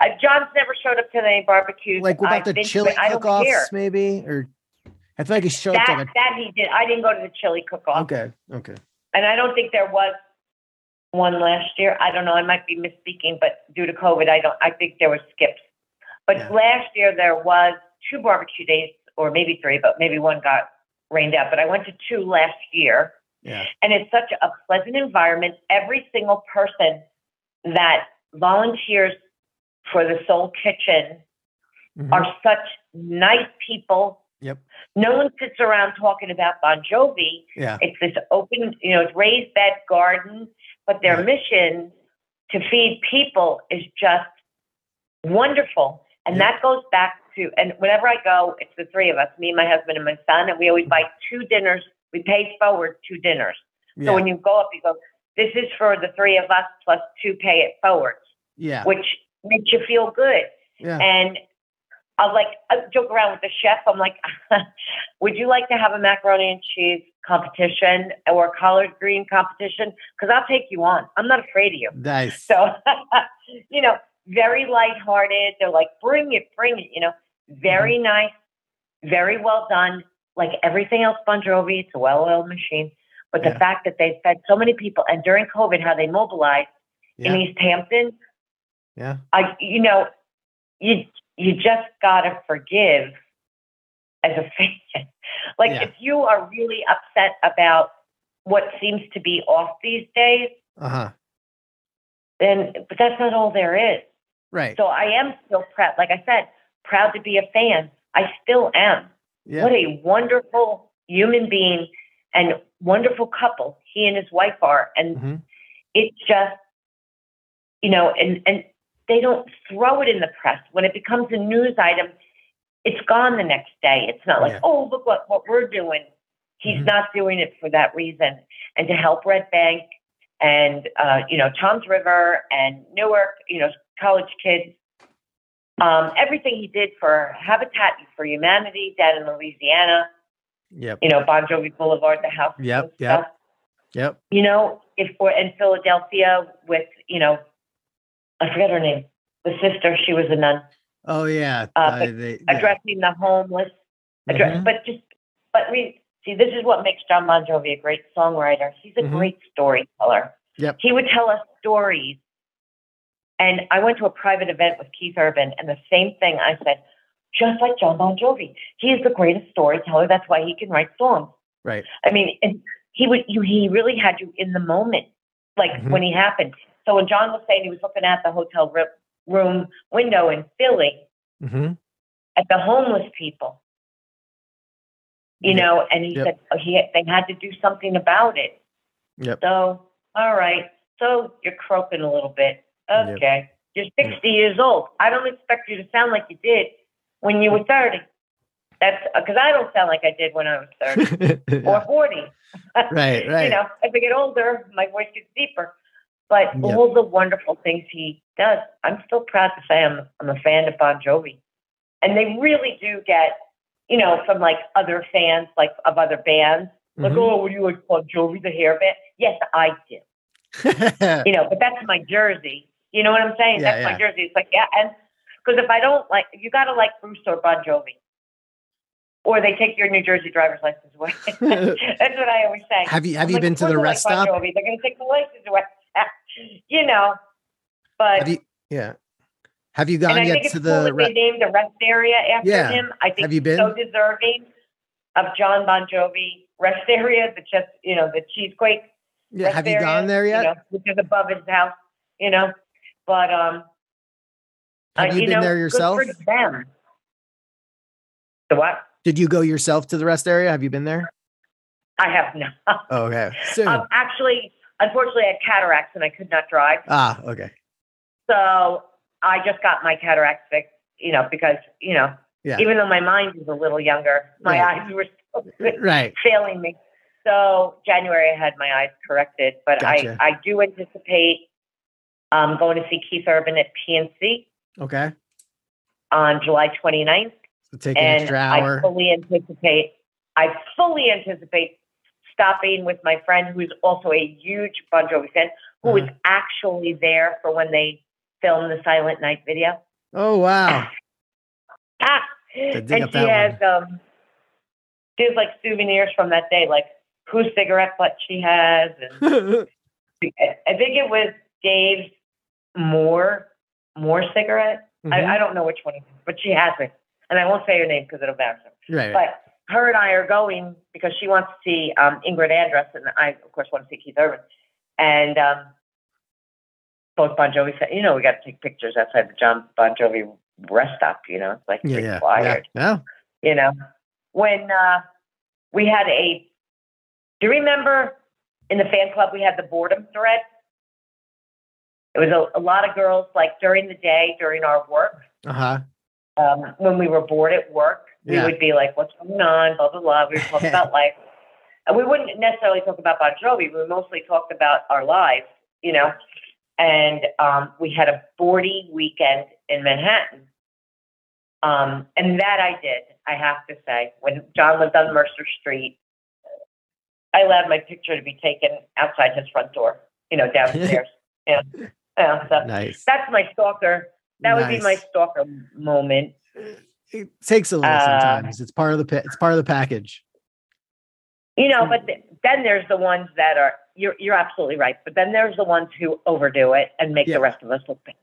Uh, Jon's never showed up to any barbecues. Like what about I've the been chili it. I don't cook-offs, maybe? Or I feel like he showed up That to like that he did. I didn't go to the chili a, cook-off. okay, okay. And I don't think there was one last year. I don't know. I might be misspeaking, but due to COVID, I don't. I think there were skips. But Yeah. last year there was two barbecue days, or maybe three, but maybe one got rained out. But I went to two last year, Yeah. and it's such a pleasant environment. Every single person that volunteers for the Soul Kitchen Mhm. are such nice people. Yep. No one sits around talking about Bon Jovi. Yeah. It's this open, you know, it's raised bed garden, but their Right. mission to feed people is just wonderful. And Yeah. that goes back to, and whenever I go, it's the three of us, me, my husband, and my son, and we always buy two dinners. We pay forward two dinners. Yeah. So when you go up, you go, this is for the three of us plus two pay it forward, yeah. which makes you feel good. Yeah. And I like I joke around with the chef. I'm like, [laughs] would you like to have a macaroni and cheese competition or a collard green competition? Because I'll take you on. I'm not afraid of you. Nice. So, [laughs] you know, very lighthearted. They're like, bring it, bring it. You know, very nice, very well done. Like everything else, Bon Jovi, it's a well-oiled machine. But the Yeah. fact that they fed so many people, and during COVID, how they mobilized in. East Hampton, Yeah. I, you know, you you just gotta forgive as a [laughs] fan. like Yeah. if you are really upset about what seems to be off these days, Uh-huh. then but that's not all there is. Right. So I am still proud. Like I said, proud to be a fan. I still am. yeah. What a wonderful human being and wonderful couple he and his wife are. And Mhm. it's just, you know, and, and they don't throw it in the press. When it becomes a news item, it's gone the next day. It's not like, Yeah. oh, look what, what we're doing. He's Mhm. not doing it for that reason. And to help Red Bank and, uh, you know, Toms River and Newark, you know, college kids, um, everything he did for Habitat for Humanity down in Louisiana, Yep. you know, Bon Jovi Boulevard, the house. Yep, yep. stuff. Yep. You know, if or in Philadelphia with, you know, I forget her name, the sister, she was a nun, Oh yeah. Uh, Uh, they, yeah. addressing the homeless. Address, Mhm. But just, but we see, this is what makes Jon Bon Jovi a great songwriter. He's a Mhm. great storyteller. Yep. He would tell us stories. And I went to a private event with Keith Urban, and the same thing I said, just like Jon Bon Jovi, he is the greatest storyteller. That's why he can write songs. Right. I mean, and he would you he really had you in the moment, like Mhm. when he happened. So when Jon was saying he was looking at the hotel room, room window in Philly hmm at the homeless people. You Yep. know, and he Yep. said oh, he they had to do something about it. Yep. So, all right. So you're croaking a little bit. Yep. Okay. You're 60 years old. I don't expect you to sound like you did when you were 30. That's because I don't sound like I did when I was 30 [laughs] or 40. right, [laughs] right. You know, as I get older, my voice gets deeper. But Yep. all the wonderful things he does, I'm still proud to say I'm, I'm a fan of Bon Jovi. And they really do get, you know, from like other fans, like of other bands, like, Mhm. oh, would you like Bon Jovi, the hair band? Yes, I do. [laughs] You know, but that's my jersey. You know what I'm saying? Yeah, that's yeah. my jersey. It's like, yeah, and because if I don't like, you got to like Bruce or Bon Jovi, or they take your New Jersey driver's license away. [laughs] [laughs] that's what I always say. have you have I'm you like, been to the rest like Bon stop? Jovi. They're going to take the license away. [laughs] you know, but Have you? Yeah. Have you gone yet to cool the? that Re- they named a rest area after Yeah. him. I think Have you he's so deserving of Jon Bon Jovi rest area, the just you know the cheesequake. yeah. Have you area, gone there yet? You know, which is above his house. You know, but um, have uh, you, been know, there yourself? The what? Did you go yourself to the rest area? Have you been there? I have not. [laughs] Oh, okay. Soon. Um, actually, unfortunately, I had cataracts and I could not drive. ah, okay. So I just got my cataracts fixed, you know, because, you know, Yeah. even though my mind is a little younger, my Right. eyes were still [laughs] Right. [laughs] failing me. So January, I had my eyes corrected, but Gotcha. I, I do anticipate um, going to see Keith Urban at PNC Okay. on July 29th. So take an and extra I fully anticipate, I fully anticipate stopping with my friend who is also a huge Bon Jovi fan, who was Uh-huh. actually there for when they filmed the Silent Night video. Oh wow. [laughs] Ah, and she has um, she has like souvenirs from that day, like whose cigarette butt she has, and [laughs] I think it was Dave's more more cigarette. Mhm. I, I don't know which one, but she has it, and I won't say her name because it'll embarrass her. right. But her and I are going because she wants to see um, Ingrid Andress, and I, of course, want to see Keith Urban. And um, both Bon Jovi said, you know, we got to take pictures outside the Jon Bon Jovi rest stop. You know, it's like yeah, yeah, yeah. required. Yeah. You know, when uh, we had a, do you remember in the fan club we had the boredom thread? It was a, a lot of girls like during the day during our work Uh huh. um, when we were bored at work, we Yeah. would be like, "What's going on?" Blah blah blah. We would talk [laughs] about life, and we wouldn't necessarily talk about Bon Jovi. We mostly talked about our lives, you know. And um, we had a boardy weekend in Manhattan, um, and that I did. I have to say, when Jon lived on Mercer Street, I allowed my picture to be taken outside his front door, you know, downstairs. [laughs] yeah, yeah. So Nice. that's my stalker. That would be my stalker moment. It takes a little Uh, sometimes. It's part of the pa- it's part of the package. You know, but th- then there's the ones that are you're you're absolutely right. But then there's the ones who overdo it and make Yeah. the rest of us look bad.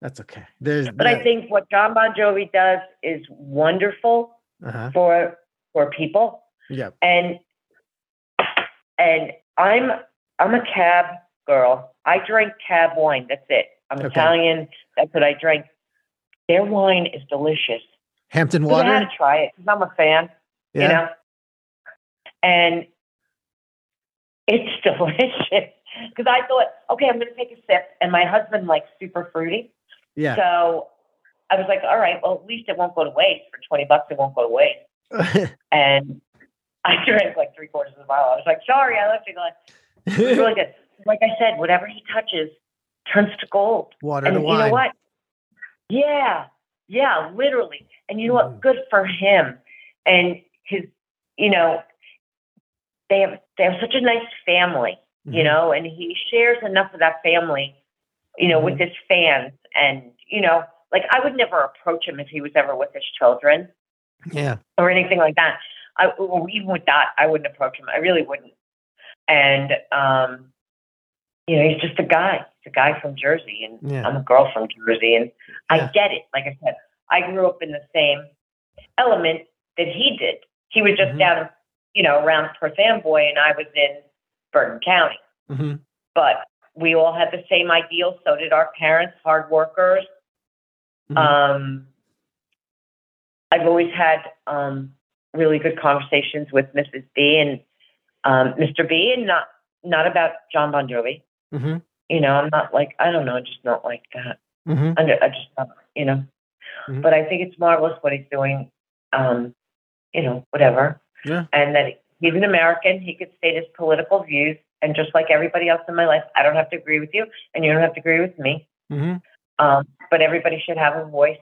That's okay. There's But I think what Jon Bon Jovi does is wonderful uh-huh. for for people. Yeah. And and I'm I'm a cab girl. I drink cab wine. That's it. I'm Okay. Italian. That's what I drink. Their wine is delicious. Hampton 'Cause I had water. to try it because I'm a fan. Yeah. you know and it's [laughs] delicious because i thought okay i'm going to take a sip and my husband likes super fruity Yeah. so i was like all right well at least it won't go to waste for 20 bucks it won't go to waste [laughs] and i drank like three quarters of a bottle i was like sorry i left you going it was really good like i said whatever he touches turns to gold water and to you wine. know what? Yeah, yeah, literally. And you know what? Good for him. And his, you know, they have they have such a nice family, you Mhm. know, and he shares enough of that family, you know, with Mm-hmm. his fans. And you know, like I would never approach him if he was ever with his children Yeah. or anything like that. I, even with that, I wouldn't approach him. I really wouldn't. And um, you know, he's just a guy. He's a guy from Jersey, and Yeah. I'm a girl from Jersey, and I Yeah. get it. Like I said, I grew up in the same element that he did. He was just Mhm. down, you know, around Perth Amboy, and I was in Bergen County. hmm But we all had the same ideals. So did our parents, hard workers, Mhm. Um, I've always had um, really good conversations with Mrs. B and um, Mr. B, and not not about Jon Bon Jovi. Hmm You know, I'm not like I don't know, just not like that. hmm I, I just not, you know. Mhm. But I think it's marvelous what he's doing. Um, you know, whatever. Yeah. And that he's an American. He could state his political views, and just like everybody else in my life, I don't have to agree with you, and you don't have to agree with me. Mm-hmm. Um, but everybody should have a voice.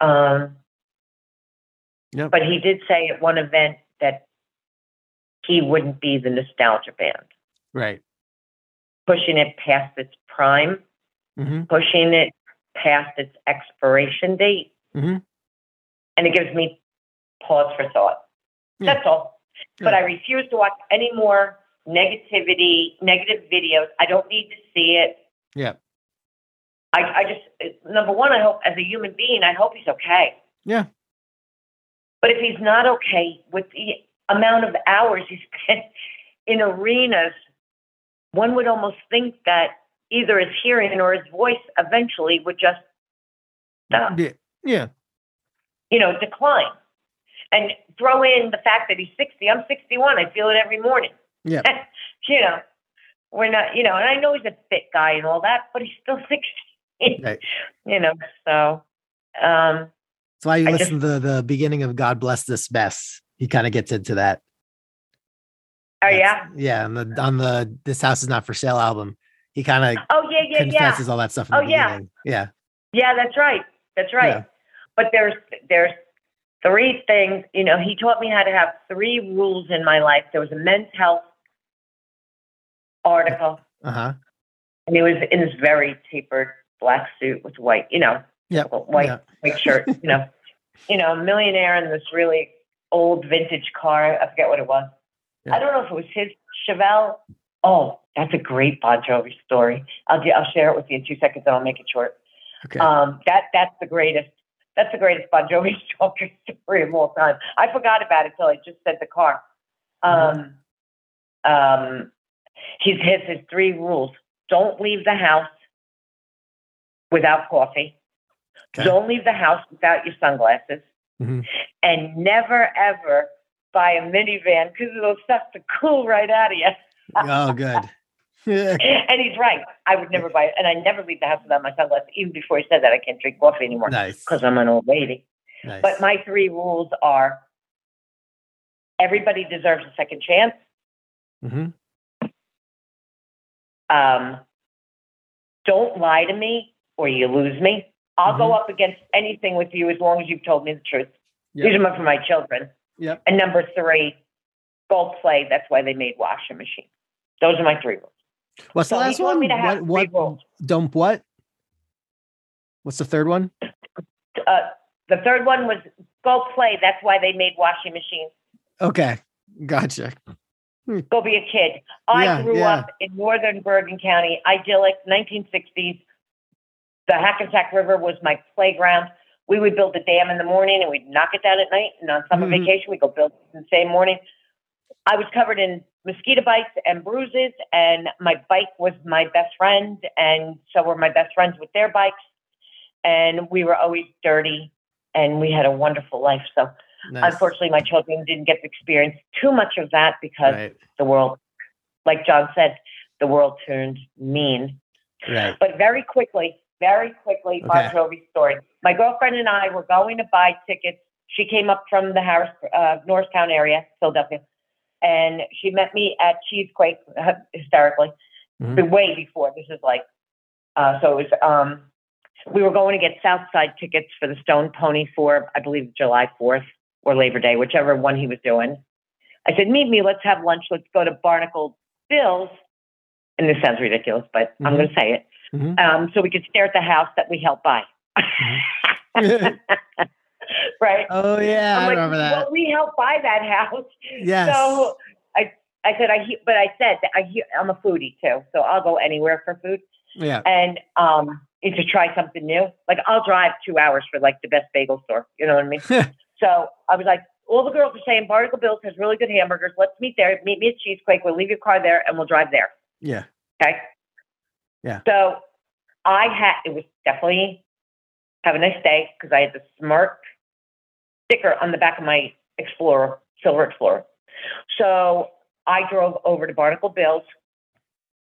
Um, Yep. But he did say at one event that he wouldn't be the nostalgia band, Right. Pushing it past its prime, hmm pushing it past its expiration date. hmm And it gives me pause for thought. Yeah. That's all. But I refuse to watch any more negativity, negative videos. I don't need to see it. Yeah. I, I just, number one, I hope as a human being, I hope he's okay. Yeah. But if he's not okay with the amount of hours he spent [laughs] in arenas, one would almost think that either his hearing or his voice eventually would just stop, Yeah. Yeah. you know, decline. And throw in the fact that he's 60. I'm 61. I feel it every morning. Yeah. [laughs] you know, we're not, you know, and I know he's a fit guy and all that, but he's still [laughs] 60. Right. You know, so, um, That's why you I listen to the beginning of God Bless This Mess. He kind of gets into that. Oh, yeah. Yeah. On the on the This House is Not for Sale album. He kind of Oh, yeah, yeah, yeah. confesses all that stuff in Oh, the yeah. beginning. Yeah. Yeah, that's right. That's right. Yeah. But there's there's three things. You know, he taught me how to have three rules in my life. There was a men's health article, Uh-huh. and he was in this very tapered black suit with white, you know, Yep. white Yeah. white shirt. You know, [laughs] you know, millionaire in this really old vintage car. I forget what it was. Yeah. I don't know if it was his Chevelle. Oh, that's a great Bon Jovi story. I'll I'll share it with you in two seconds, and I'll make it short. Okay. Um, that that's the greatest. That's the greatest Bon Jovi [laughs] story of all time. I forgot about it till I just said the car. Um, um, he has his three rules: don't leave the house without coffee. Okay. Don't leave the house without your sunglasses, Mhm. and never ever buy a minivan because it'll suck the cool right out of you. oh, good. [laughs] And he's right. I would never buy it, and I never leave the house without my sunglasses. Even before he said that, I can't drink coffee anymore Nice. because I'm an old lady. nice. But my three rules are: everybody deserves a second chance. hmm Um, don't lie to me, or you lose me. I'll go up against anything with you as long as you've told me the truth. Yep. These are my- for my children. Yep. And number three, gold play. That's why they made washing machines. Those are my three rules. What's the So he last one? me to have What, what rules. don't what? What's the third one? Uh, the third one was go play. That's why they made washing machines. Okay. Gotcha. Go be a kid. I Yeah, grew yeah. up in northern Bergen County, idyllic, 1960s. The Hackensack River was my playground. We would build a dam in the morning and we'd knock it down at night. And on summer Mhm. vacation, we'd go build it the same morning. I was covered in mosquito bites and bruises, and my bike was my best friend, and so were my best friends with their bikes. And we were always dirty, and we had a wonderful life. So Nice. unfortunately, my children didn't get to experience too much of that because Right. the world, like Jon said, the world turned mean. Right. But very quickly, very quickly, Bon Okay. My girlfriend and I were going to buy tickets. She came up from the Harris, uh, Norristown area, Philadelphia, and she met me at Cheesequake uh, [laughs] hysterically, Mhm. way before. This is like, uh, so it was. Um, we were going to get Southside tickets for the Stone Pony for, I believe, July 4th or Labor Day, whichever one he was doing. I said, meet me, let's have lunch, let's go to Barnacle Bill's. And this sounds ridiculous, but I'm Mhm. going to say it. Mhm. Um, so we could stare at the house that we helped buy. [laughs] right? Oh yeah, I'm I like, remember that. Well, we helped buy that house. Yes. So I, I said, I, he- but I said that I, he- I'm a foodie too, so I'll go anywhere for food yeah. and um, and to try something new. Like I'll drive two hours for like the best bagel store. You know what I mean? [laughs] so I was like, all the girls are saying Barnacle Bills has really good hamburgers. Let's meet there. Meet me at Cheesequake. We'll leave your car there and we'll drive there. Yeah. Okay. Yeah. So I had it was definitely Have a nice day, because I had the smart sticker on the back of my Explorer, Silver Explorer. So I drove over to Barnacle Bills,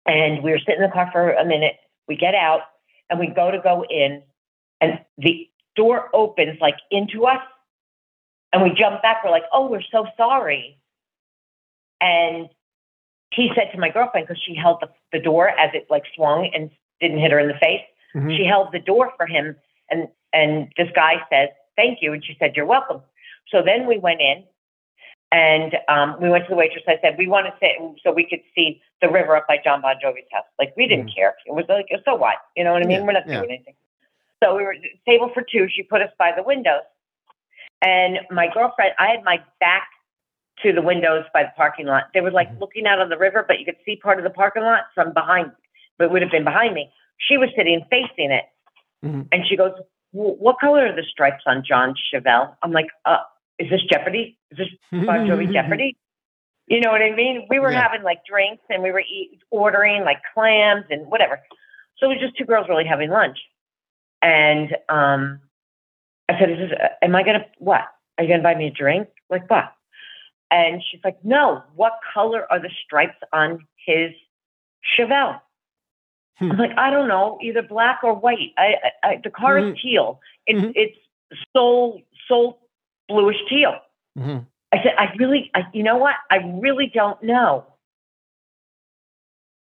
and we were sitting in the car for a minute. We get out, and we go to go in, and the door opens like into us, and we jump back. We're like, "Oh, we're so sorry." And he said to my girlfriend because she held the, the door as it like swung and didn't hit her in the face. Mhm. She held the door for him, and and this guy said, "Thank you," and she said, "You're welcome." So then we went in, and um, we went to the waitress. I said, "We want to sit so we could see the river up by Jon Bon Jovi's house." Like we didn't care. It was like so what? You know what I mean? Yeah, We're not yeah. doing anything. So we were table for two. She put us by the windows, and my girlfriend. I had my back to the windows by the parking lot. They were like Mhm. looking out on the river, but you could see part of the parking lot from behind. But it would have been behind me. She was sitting facing it, Mhm. and she goes, "What color are the stripes on Jon Chevelle?" I'm like, "Uh, is this Jeopardy? Is this Bon Jovi [laughs] Jeopardy?" You know what I mean? We were Yeah. having like drinks and we were eat, ordering like clams and whatever. So it was just two girls really having lunch. And um, I said, "Is this? Uh, am I gonna what? Are you gonna buy me a drink? Like what?" And she's like, "No. What color are the stripes on his Chevelle?" Hmm. I'm like, "I don't know. Either black or white. I, I, I the car Mhm. is teal. It's Mhm. it's soul soul bluish teal." Mhm. I said, I really, I, you know what? I really don't know.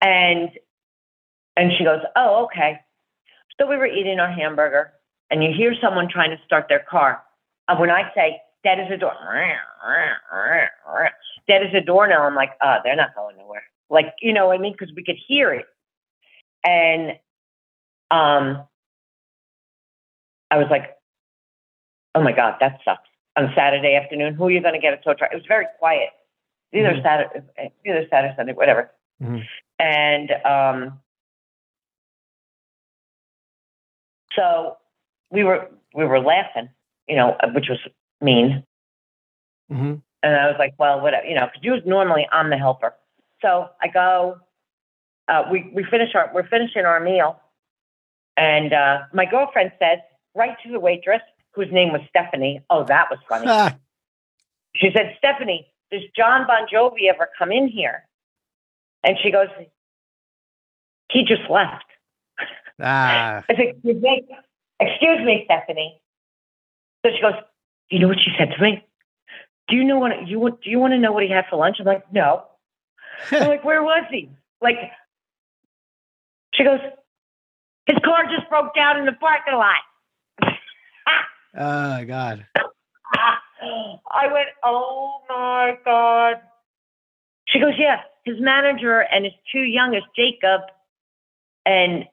And and she goes, Oh, okay. So we were eating our hamburger, and you hear someone trying to start their car. And when I say dead as a door, dead as a doornail, I'm like, oh, they're not going nowhere. Like, you know what I mean? Because we could hear it. And um, I was like, oh my God, that sucks. On Saturday afternoon, who are you going to get a tow truck? It was very quiet. Either Mhm. Saturday, either Saturday, Sunday, whatever. Mhm. And um, so we were we were laughing, you know, which was mean. Mhm. And I was like, well, whatever, you know, because usually normally I'm the helper. So I go, uh, we we finish our we're finishing our meal, and uh, my girlfriend says right to the waitress, whose name was Stephanie. Oh, that was funny. Ah, She said, Stephanie, does Jon Bon Jovi ever come in here? And she goes, he just left. ah. I said, excuse me, excuse me, Stephanie. So she goes, you know what she said to me? Do you know what you want? Do you want to know what he had for lunch? I'm like, no. [laughs] I'm like, where was he? Like, she goes, his car just broke down in the parking lot. oh [laughs] God. I went, oh my God. She goes, yeah, his manager and his two youngest, Jacob, and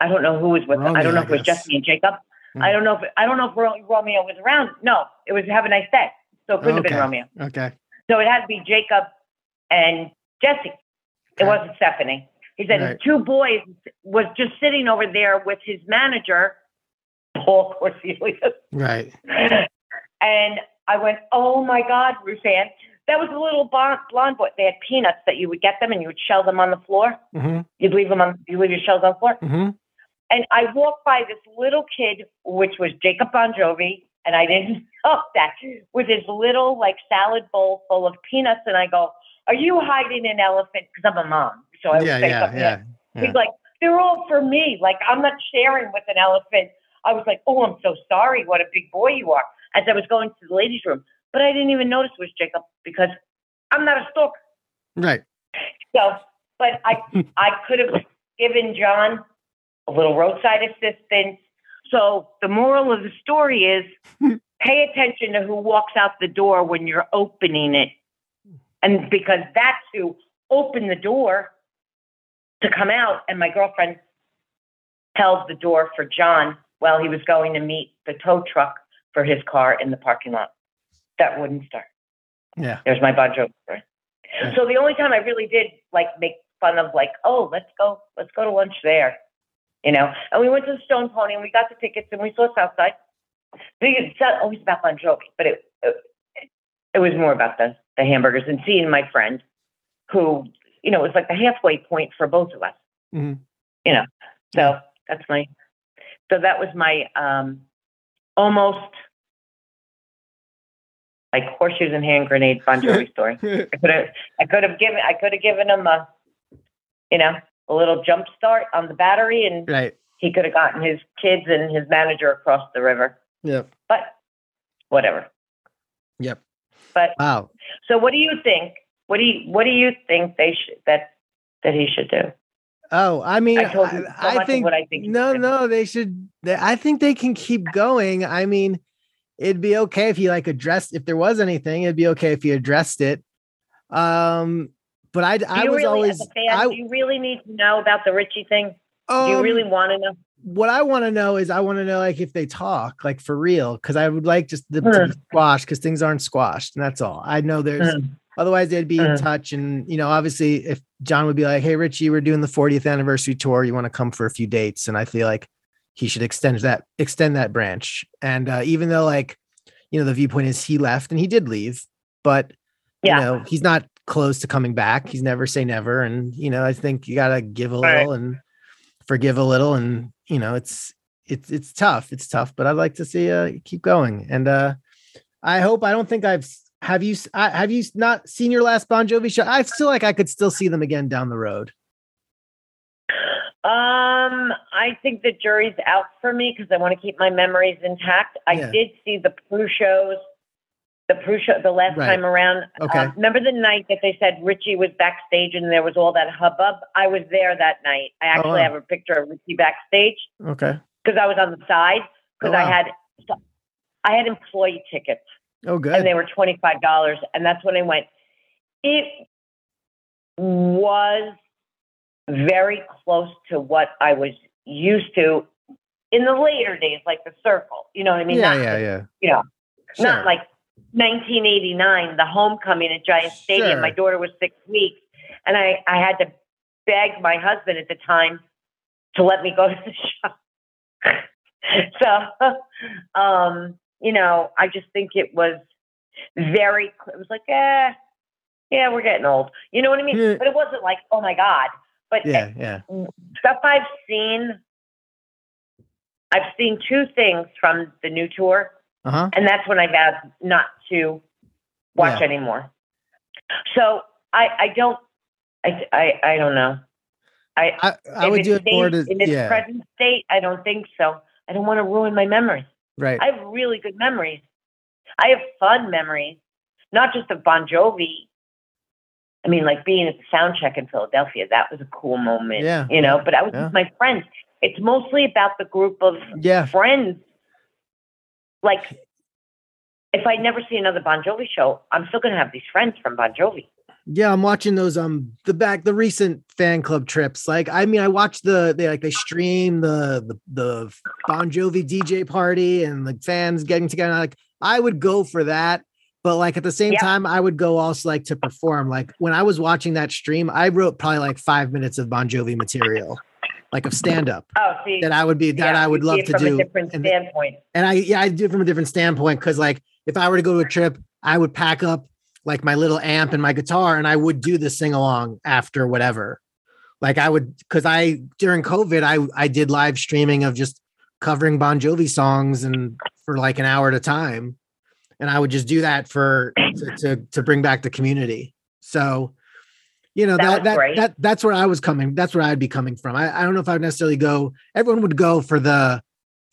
I don't know who was with them. I don't know if it was I. Jesse and Jacob. I don't know if I don't know if Ro- Romeo was around. No, it was have a nice day. So it couldn't have been Romeo. Okay. So it had to be Jacob and Jesse. It Okay. wasn't Stephanie. He said Right. his two boys was just sitting over there with his manager, Paul Korzilius. Right. And I went, oh my God, Ruthann. That was a little blonde, blonde boy. They had peanuts that you would get them and you would shell them on the floor. Mm-hmm. You'd leave them on, you leave your shells on the floor. Mm-hmm. And I walked by this little kid, which was Jacob Bon Jovi, and I didn't [laughs] know that, with his little like salad bowl full of peanuts. And I go, are you hiding an elephant? Because I'm a mom. So I would Yeah, yeah, something yeah. like- yeah. He's like, they're all for me. Like, I'm not sharing with an elephant. I was like, oh, I'm so sorry. What a big boy you are. As I was going to the ladies' room. But I didn't even notice it was Jacob because I'm not a stalker. Right. So, but I, I could have given Jon a little roadside assistance. So the moral of the story is [laughs] pay attention to who walks out the door when you're opening it. And because that's who opened the door to come out. And my girlfriend held the door for Jon while he was going to meet the tow truck for his car in the parking lot. That wouldn't start. Yeah. There's my Bon Jovi story. Yeah. So the only time I really did like make fun of like, oh, let's go, let's go to lunch there, you know. And we went to the Stone Pony and we got the tickets and we saw Southside. It's not always about Bon Jovi, but it, it it was more about the the hamburgers and seeing my friend, who you know was like the halfway point for both of us. Mhm. You know, so that's my So that was my um, almost like horseshoes and hand grenades Bon Jovi story. [laughs] I could have, I could have given, I could have given him a, you know, a little jump start on the battery, and right. he could have gotten his kids and his manager across the river. Yep. But whatever. Yep. But Wow. so, what do you think? What do you What do you think they should that that he should do? Oh, I mean, I so I, think what I think no, no, they should. they- I think they can keep going. I mean, it'd be okay if he like addressed if there was anything. It'd be okay if he addressed it. Um, but I, I was really, always, as a fan, I, do you really need to know about the Richie thing? Do you um, really want to know? what I want to know is I want to know like if they talk like for real because I would like just the to Hmm. be because things aren't squashed and that's all. I know there's Mm. otherwise they'd be in Mm. touch and you know obviously if Jon would be like hey Richie we're doing the 40th anniversary tour you want to come for a few dates and I feel like he should extend that extend that branch and uh, even though like you know the viewpoint is he left and he did leave but Yeah. you know he's not close to coming back he's never say never and you know I think you got to give a Right. little and forgive a little and you know it's it's it's tough it's tough but i'd like to see uh keep going and uh i hope i don't think i've have you s- I, have you not seen your last bon jovi show i feel like i could still see them again down the road Um, I think the jury's out for me because I want to keep my memories intact. I Yeah. did see the Prue shows, the Prue the last Right. time around. Okay. Um, remember the night that they said Richie was backstage and there was all that hubbub? I was there that night. I actually Oh, wow. have a picture of Richie backstage okay because I was on the side because Oh, I had I had employee tickets. oh good. and they were twenty five dollars, and that's when I went. It was very close to what I was used to in the later days, like the Circle. You know what I mean? yeah not, yeah yeah You know, Sure. not like 1989, the homecoming at Giant Stadium. Sure. My daughter was six weeks, and I I had to beg my husband at the time to let me go to the [laughs] show. so, um, you know, I just think it was very. It was like, eh, yeah, we're getting old. You know what I mean? Yeah. But it wasn't like, oh my god. But yeah yeah stuff I've seen, I've seen two things from the new tour, uh-huh and that's when I vowed not to watch Yeah. anymore. So I, I don't, I, I, I don't know. I, i i would do it more to in its yeah present state. I don't think so. I don't want to ruin my memories. right I have really good memories. I have fun memories, not just of Bon Jovi. I mean, like being at the sound check in Philadelphia, that was a cool moment. Yeah, You know, but I was yeah. with my friends. It's mostly about the group of yeah friends. Like, if I never see another Bon Jovi show, I'm still going to have these friends from Bon Jovi. Yeah, I'm watching those um the back the recent fan club trips. Like I mean I watched the they like they stream the the the Bon Jovi DJ party and the fans getting together. Like I would go for that, but like at the same Yeah. time I would go also like to perform. Like when I was watching that stream, I wrote probably like 5 minutes of Bon Jovi material like of stand up Oh, see, that I would be that yeah, I would love to from do. a different And- standpoint. and I yeah, I do it from a different standpoint because like if I were to go to a trip, I would pack up like my little amp and my guitar and I would do the sing along after whatever. Like I would because I during COVID I I did live streaming of just covering Bon Jovi songs and for like an hour at a time. And I would just do that for to to, to bring back the community. So you know That that that, that that's where I was coming. That's where I'd be coming from. I, I don't know if I would necessarily go. Everyone would go for the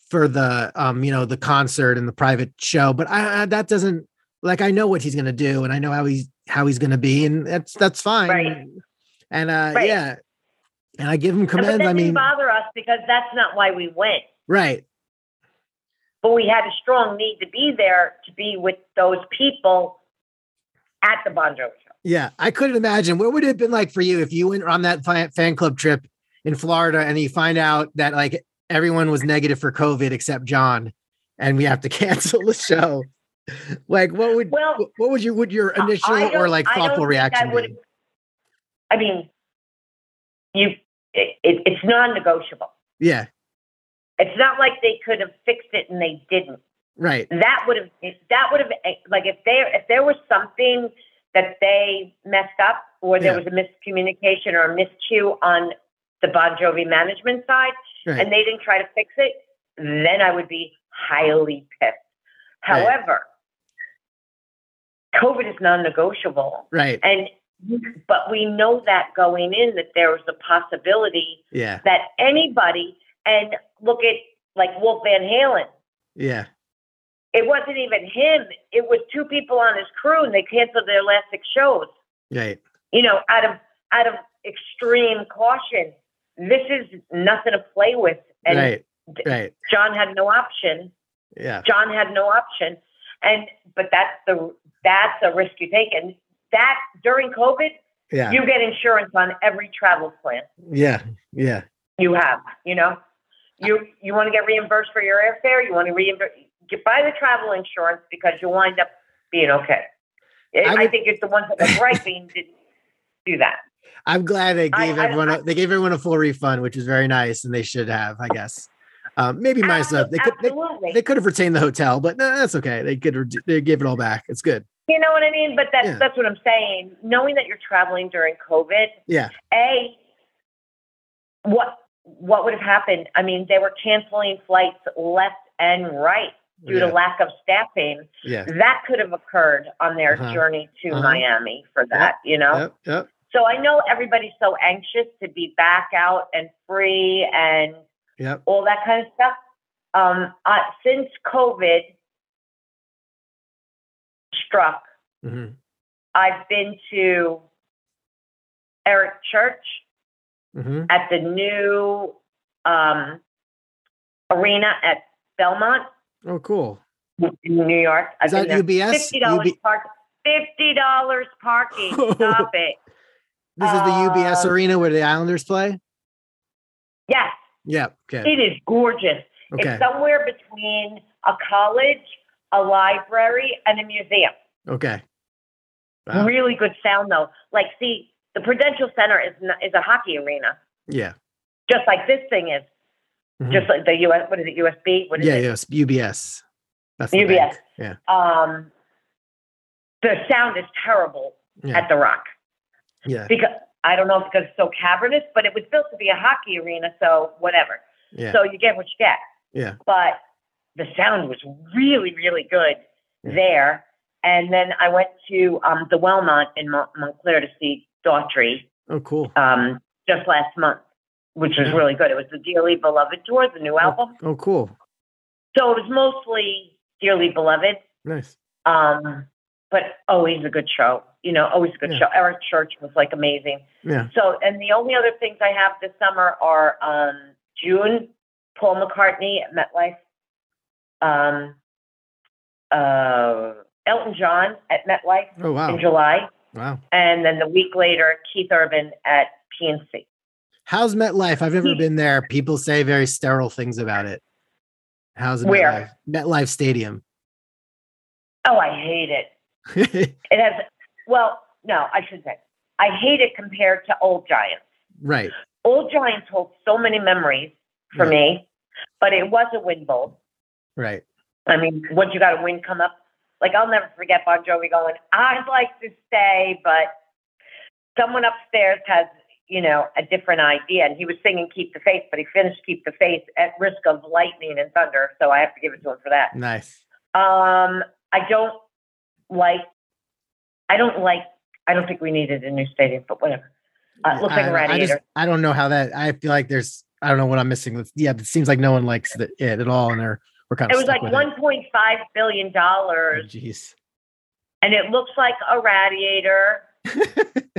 for the um you know the concert and the private show but I, I that doesn't like i know what he's gonna do and i know how he's how he's gonna be and that's that's fine Right. and uh Right. yeah and i give him And- but commends that i mean bother us because that's not why we went. right but we had a strong need to be there to be with those people at the Bon Jovi. Yeah i couldn't imagine what would it have been like for you if you went on that fan club trip in florida and you find out that like everyone was negative for covid except john and we have to [laughs] cancel the show like what would Well, what would you would your initial or like thoughtful reaction I be? I mean, you. It, it, it's non-negotiable. yeah It's not like they could have fixed it and they didn't. right That would have. That would have. Eh, like if there if there was something that they messed up or there Yeah. was a miscommunication or a miscue on the Bon Jovi management side, right and they didn't try to fix it, then I would be highly pissed. Right. However, COVID is non-negotiable, Right. and but we know that going in that there was a possibility Yeah. that anybody and look at like Wolf Van Halen. Yeah. It wasn't even him. It was two people on his crew, and they canceled their last six shows. Right. You know, out of out of extreme caution. This is nothing to play with, and right. Right. Jon had no option. Yeah. Jon had no option, and but that's the that's a risk you take, and that during COVID, Yeah. you get insurance on every travel plan Yeah. Yeah. you have. You know, you you want to get reimbursed for your airfare. You want to reimburse. You buy the travel insurance because you'll wind up being okay. I, I I think it's the ones that were griping didn't do that. I'm glad they gave I- everyone a, they gave everyone a full refund, which is very nice, and they should have, I guess. Um, maybe minus the they could they, they could have retained the hotel, but no, that's okay. They could they gave it all back. It's good. you know what I mean? But that's Yeah. that's what I'm saying. Knowing that you're traveling during COVID, Yeah. a what what would have happened? I mean, they were canceling flights left and right due Yeah. to lack of staffing. Yeah. That could have occurred on their Uh-huh. journey to Uh-huh. Miami for that, you know? Yep. Yep. So I know everybody's so anxious to be back out and free and Yep. all that kind of stuff. Um, uh, since COVID struck, hmm I've been to Eric Church hmm at the new um, arena at Belmont Oh, cool. in New York. Is I've that. UBS? Fifty dollars UB park. Fifty dollars parking. Stop [laughs] it. This is the UBS Um, arena where the Islanders play. Yes, Yep. Okay. it is gorgeous. Okay. It's somewhere between a college, a library, and a museum. Okay. Wow. Really good sound though. Like, see, the Prudential Center is is a hockey arena, Yeah. just like this thing is. Mhm. Just like the US. What is it? USB. What is yeah. it? Yes. UBS. That's the UBS. Yeah. Um, the sound is terrible Yeah. at the Rock Yeah. because I don't know if because it's so cavernous, but it was built to be a hockey arena, so whatever. Yeah. So you get what you get. Yeah. But the sound was really, really good Yeah. there. And then I went to um, the Wellmont in Mont- Montclair to see Daughtry Oh, cool. um, just last month, which was really good. It was the Dearly Beloved tour, the new album. Oh, cool. So it was mostly Dearly Beloved. Nice. Um, but always a good show. You know, always a good Yeah. show. Eric Church was like amazing. Yeah. So, and the only other things I have this summer are um, June, Paul McCartney at MetLife, um, uh, Elton John at MetLife Oh, wow. in July, Wow. and then the week later, Keith Urban at PNC. How's MetLife? I've never been there. People say very sterile things about it. How's it Where? MetLife? MetLife Stadium. Oh, I hate it. [laughs] It has, well, no, I should say, I hate it compared to Old Giants. right. Old Giants hold so many memories for Yeah. me, but it was a win bowl. Right. I mean, once you got a win come up, like I'll never forget Bon Jovi going, I'd like to stay, but someone upstairs has, you know, a different idea. And he was singing Keep the Faith, but he finished Keep the Faith at risk of lightning and thunder. So I have to give it to him for that. Nice. Um, I don't like, I don't like, I don't think we needed a new stadium, but whatever. Uh, it looks like I, a I radiator. just I don't know how that. I feel like there's I don't know what I'm missing. Yeah, it seems like no one likes the, it at all, and they're we're kind of it was like $1.5 billion Oh, Jeez. and it looks like a radiator. [laughs]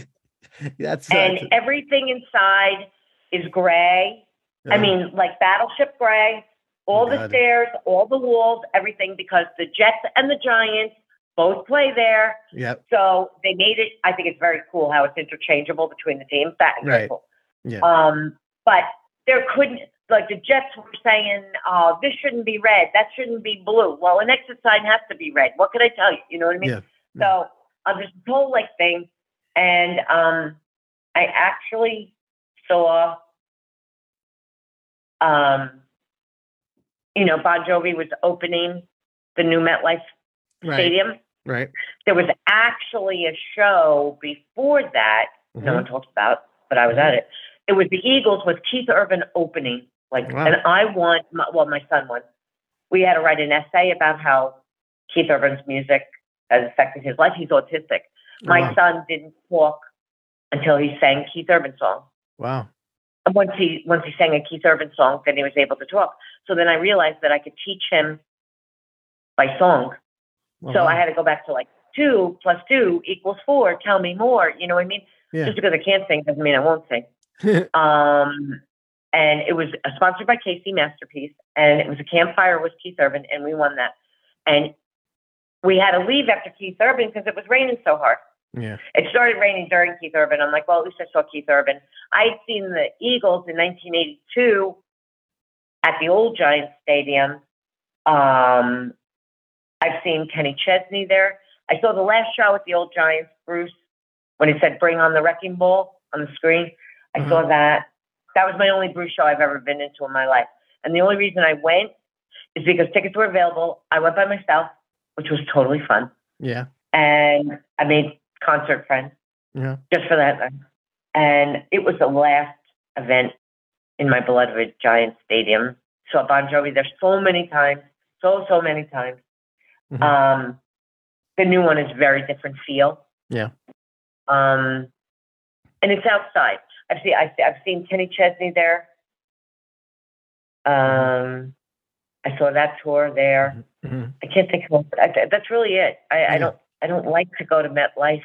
[laughs] That's and uh, everything inside is gray. I uh, mean, like battleship gray. All the God. stairs, all the walls, everything, because the Jets and the Giants both play there. Yep. So they made it. I think it's very cool how it's interchangeable between the teams. That is Right. cool. Yeah. Um, but there couldn't like the Jets were saying, "Oh, this shouldn't be red. That shouldn't be blue." Well, an exit sign has to be red. What could I tell you? You know what I mean? Yeah. So um, there's this whole like thing, and um, I actually saw, um, you know, Bon Jovi was opening the new MetLife Right. Stadium. Right. There was actually a show before that no Mhm. one talks about, but I was at it. It was the Eagles with Keith Urban opening Like, Wow. and I won. My, well, my son won. We had to write an essay about how Keith Urban's music has affected his life. He's autistic. My wow. son didn't talk until he sang Keith Urban song. wow. And once he once he sang a Keith Urban song, then he was able to talk. So then I realized that I could teach him by song. Well, so. I had to go back to like two plus two equals four. Tell me more. You know what I mean? Yeah. Just because I can't sing doesn't mean I won't sing. [laughs] Um, and it was uh, sponsored by KC Masterpiece, and it was a campfire with Keith Urban, and we won that. And we had to leave after Keith Urban because it was raining so hard. Yeah. It started raining during Keith Urban. I'm like, well, at least I saw Keith Urban. I'd seen the Eagles in 1982 at the old Giants Stadium. Um, I've seen Kenny Chesney there. I saw the last show at the old Giants, Bruce, when he said, bring on the wrecking ball on the screen. I saw that. That was my only Bruce show I've ever been into in my life. And the only reason I went is because tickets were available. I went by myself, which was totally fun. Yeah. And I made concert friends Yeah. just for that. And it was the last event in my beloved Giant Stadium. Saw Bon Jovi there so many times, so so many times. Mhm. Um, the new one is very different feel. Yeah. Um, and it's outside. I've seen I've, I've seen Kenny Chesney there. Um, I saw that tour there. Mhm. I can't think of I, that's really it. I, Yeah. I don't I don't like to go to MetLife.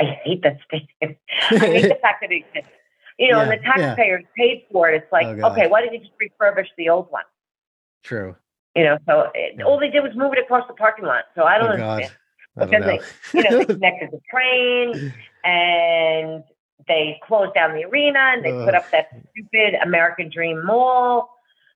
I hate that stadium. I hate the fact that it exists. You know, and Yeah, the yeah. taxpayers paid for it. It's like, Oh, okay, why didn't you just refurbish the old one? True. You know, so it, Yeah. all they did was move it across the parking lot. So I don't Oh God. understand. Don't Because know. You know, they [laughs] connected the train and they closed down the arena and they put up that stupid American Dream Mall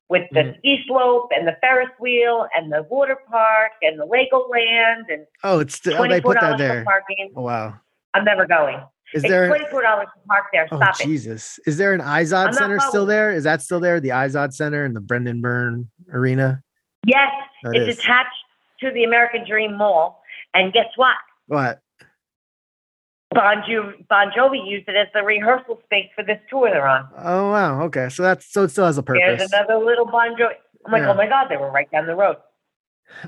with the Mhm. ski slope and the Ferris wheel and the water park and the Legoland and oh, it's still, oh, they put that there. parking. Oh, wow. I'm never going. Is it's there? twenty four dollars to park there. Oh Stop it. Jesus! Is there an Izod Center still there? Is that still there? The Izod Center and the Brendan Byrne Arena. Yes, That it's is. attached to the American Dream Mall. And guess what? What? Bon, jo- bon Jovi used it as the rehearsal space for this tour they're on. Oh wow. Okay, so that's so it still has a purpose. There's another little Bon Jovi. I'm like, Yeah. oh my God, they were right down the road.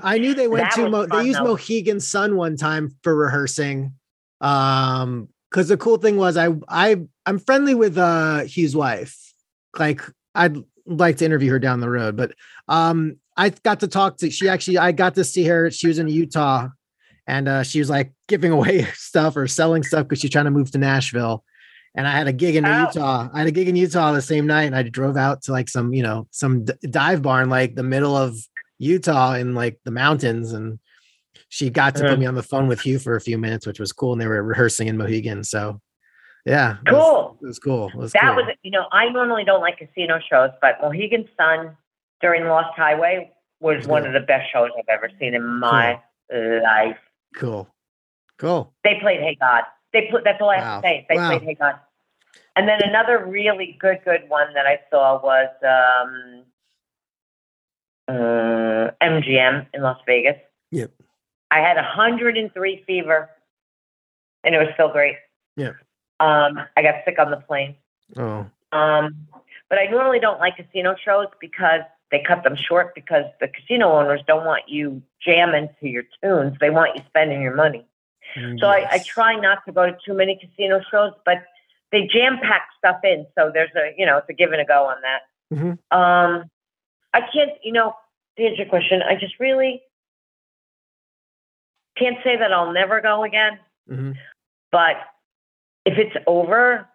I knew they went That to Mo- they used though. Mohegan Sun one time for rehearsing. Um, because the cool thing was I I I'm friendly with uh Hugh's wife. Like I'd like to interview her down the road, but um I got to talk to she actually I got to see her. She was in Utah and uh she was like giving [laughs] away stuff or selling stuff because she's trying to move to Nashville. And I had a gig in Oh. Utah. I had a gig in Utah the same night, and I drove out to like some, you know, some d- dive bar in like the middle of Utah in like the mountains, and she got to Uh-huh. put me on the phone with Hugh for a few minutes, which was cool. And they were rehearsing in Mohegan, so yeah, it was- Cool. It was cool. It was That cool. was, you know, I normally don't like casino shows, but Mohegan Sun during Lost Highway was one of the best shows I've ever seen in my life. Cool. Cool. They played Hey God. They put. That's all I have to say. They Wow. played Hey God. And then another really good, good one that I saw was um, uh, MGM in Las Vegas. Yep. I had a 103 fever, and it was still great. Yeah. Um, I got sick on the plane. Oh, Um, but I normally don't like casino shows because they cut them short because the casino owners don't want you jamming to your tunes. They want you spending your money. So I, I try not to go to too many casino shows, but they jam pack stuff in. So there's a, you know, it's a give and a go on that. Mhm. Um, I can't, you know, to answer your question, I just really can't say that I'll never go again. Mhm. But if it's over,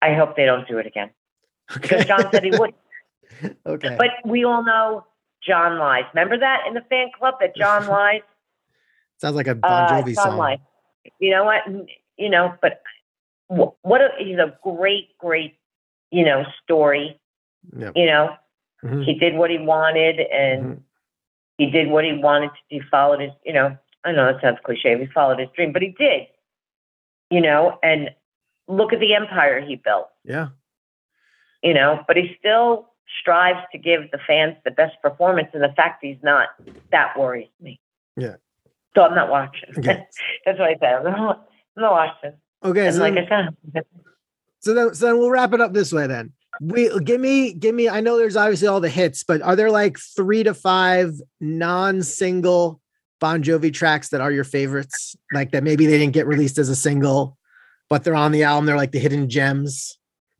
I hope they don't do it again because Jon said he [laughs] would. [laughs] okay. But we all know Jon lies. Remember that in the fan club that Jon [laughs] lies? Sounds like a Bon Uh, Jovi Jon song. lies. You know what? You know, but what a, he's a great, great, you know, story. Yep. You know, Mhm. he did what he wanted and Mhm. he did what he wanted to do. He followed his, you know, I know that sounds cliche. He followed his dream, but he did. You know, and look at the empire he built. Yeah. you know, but he still strives to give the fans the best performance. And the fact he's not, that worries me. Yeah. So I'm not watching. Okay. [laughs] That's what I said. I'm not, I'm not watching. Okay. And So like then, I said, so then, so then we'll wrap it up this way then. we give me give me. I know there's obviously all the hits, but are there like three to five non-single Bon Jovi tracks that are your favorites? Like that maybe they didn't get released as a single, but they're on the album. They're like the hidden gems.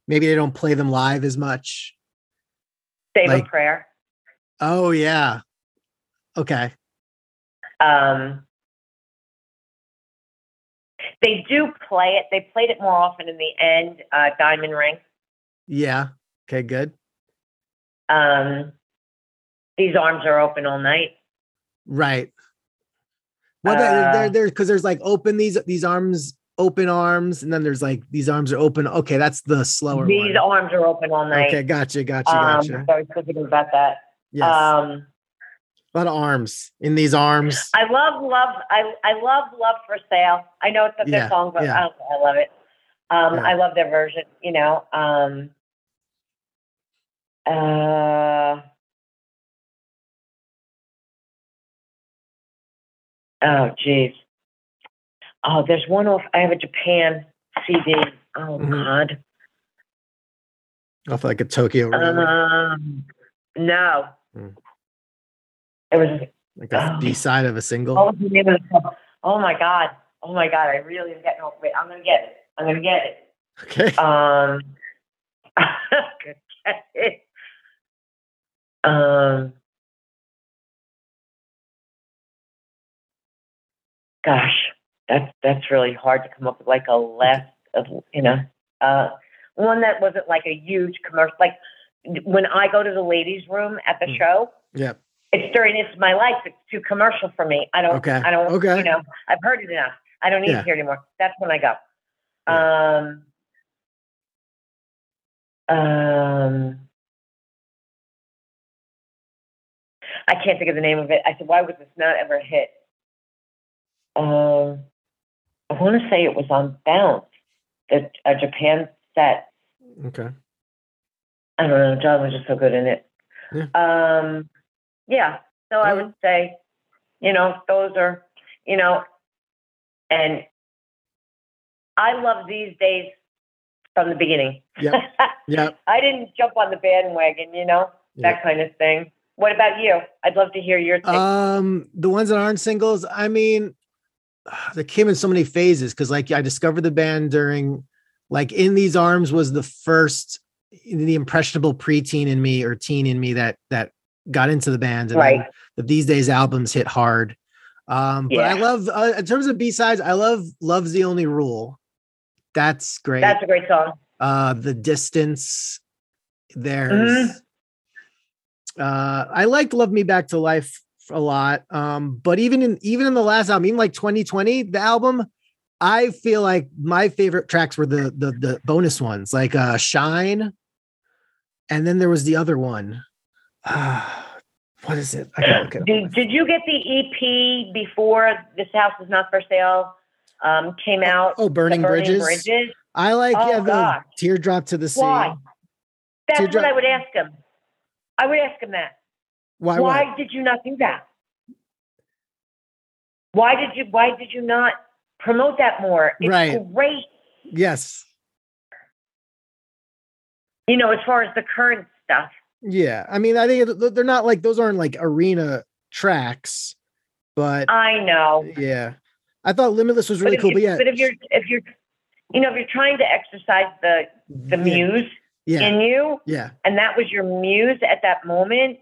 Maybe they don't play them live as much. Save Like- a prayer. Oh yeah. Okay. Um, they do play it. They played it more often in the end. Uh, Diamond Ring. Yeah. Okay. Good. Um, these arms are open all night. Right. Well, Uh, there, there, there, because there's like open these these arms, open arms, and then there's like these arms are open. Okay, that's the slower These one. arms are open all night. Okay, gotcha, gotcha, um, gotcha. so I was thinking about that. Yes, Um, a lot of arms in these arms. I love love. I I love love for sale. I know it's a good Yeah, song, but yeah. I, I love it. Um, Yeah. I love their version. You know. Um, uh, oh, geez. Oh, there's one off. I have a Japan CD. Oh Mhm. God. Off like a Tokyo, Um, no. Hmm. It was like a oh. B side of a single. What was the name of the song? Oh my god! Oh my god! I really am getting over it. I'm gonna get it. I'm gonna get it. Okay, Um, [laughs] get it. Um, gosh, that's that's really hard to come up with like a last of you know, uh, one that wasn't like a huge commercial. Like when I go to the ladies' room at the Hmm. show, yeah, it's during this my life. It's too commercial for me. I don't. Okay. I don't. Okay. You know, I've heard it enough. I don't need Yeah. to hear it anymore. That's when I go. Um. Um. I can't think of the name of it. I said, "Why was this not ever hit?" Um. I want to say it was on Bounce, the a Japan set. okay, I don't know. Jon was just so good in it. Yeah. Um, yeah. So I would say, you know, those are, you know, and I love these days from the beginning. Yeah. [laughs] yeah. I didn't jump on the bandwagon, you know, Yeah. that kind of thing. What about you? I'd love to hear your take. Um, the ones that aren't singles, I mean, they came in so many phases because, like, I discovered the band during, like, in these arms was the first, the impressionable preteen in me or teen in me that that got into the band, and Right. the these days albums hit hard. Um, but I love uh, in terms of B sides, I love "Love's the Only Rule." That's great. That's a great song. uh, the distance. There's, Mhm. uh, I liked "Love Me Back to Life" a lot. Um, but even in even in the last album, even like 2020, the album, I feel like my favorite tracks were the the the bonus ones, like uh, "Shine," and then there was the other one. Uh, [sighs] what is it? I gotta look it. Did, did you get the EP before This House Is Not for Sale um, came out? Oh, The Burning, Bridges. Bridges? I like Oh, yeah, the teardrop to the sea. Why? That's Teardrop- what I would ask him. I would ask him that. Why? Why, what? did you not do that? Why did you why did you not promote that more? It's Right. great. Yes. You know, as far as the current stuff. Yeah, I mean, I think they're not like those aren't like arena tracks, but I know. yeah, I thought Limitless was really cool. you- But yeah, but if you're if you're you know, if you're trying to exercise the the yeah, muse yeah, in you, yeah, and that was your muse at that moment,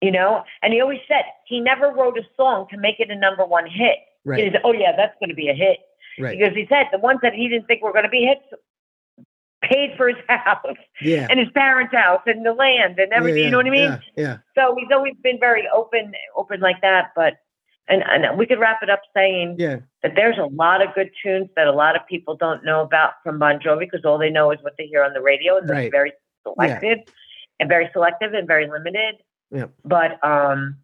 you know, and he always said he never wrote a song to make it a number one hit. He right, said, Oh yeah, that's gonna be a hit. right, Because he said the ones that he didn't think were gonna be hits paid for his [laughs] house yeah, and his parents' house and the land and everything. yeah, you know what I mean? Yeah, yeah, So he's always been very open, open like that. But and, and we could wrap it up saying yeah, that there's a lot of good tunes that a lot of people don't know about from Bon Jovi because all they know is what they hear on the radio and Right. they're very selective and very selective and very limited. Yep. But um,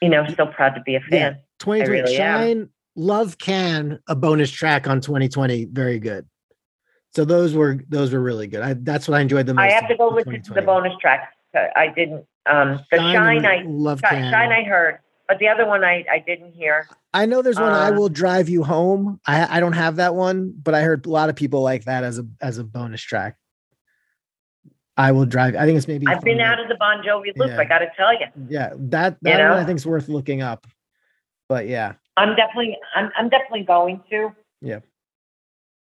you know, still proud to be a yeah. fan. 2020 really am. Shine, Love Can, a bonus track on 2020, very good. So those were those were really good. I that's what I enjoyed the most. I have to go listen to the bonus track. I didn't. Um, the Shine, and I Love Shine, Can. Shine I heard. but the other one I, I didn't hear. I know there's one. I Uh, will drive you home. I I don't have that one, but I heard a lot of people like that as a as a bonus track. I will drive. I think it's maybe. I've been out of the Bon Jovi loop. Yeah. I got to tell you, Yeah, that that know? one I think is worth looking up. But yeah, I'm definitely I'm I'm definitely going to. yeah.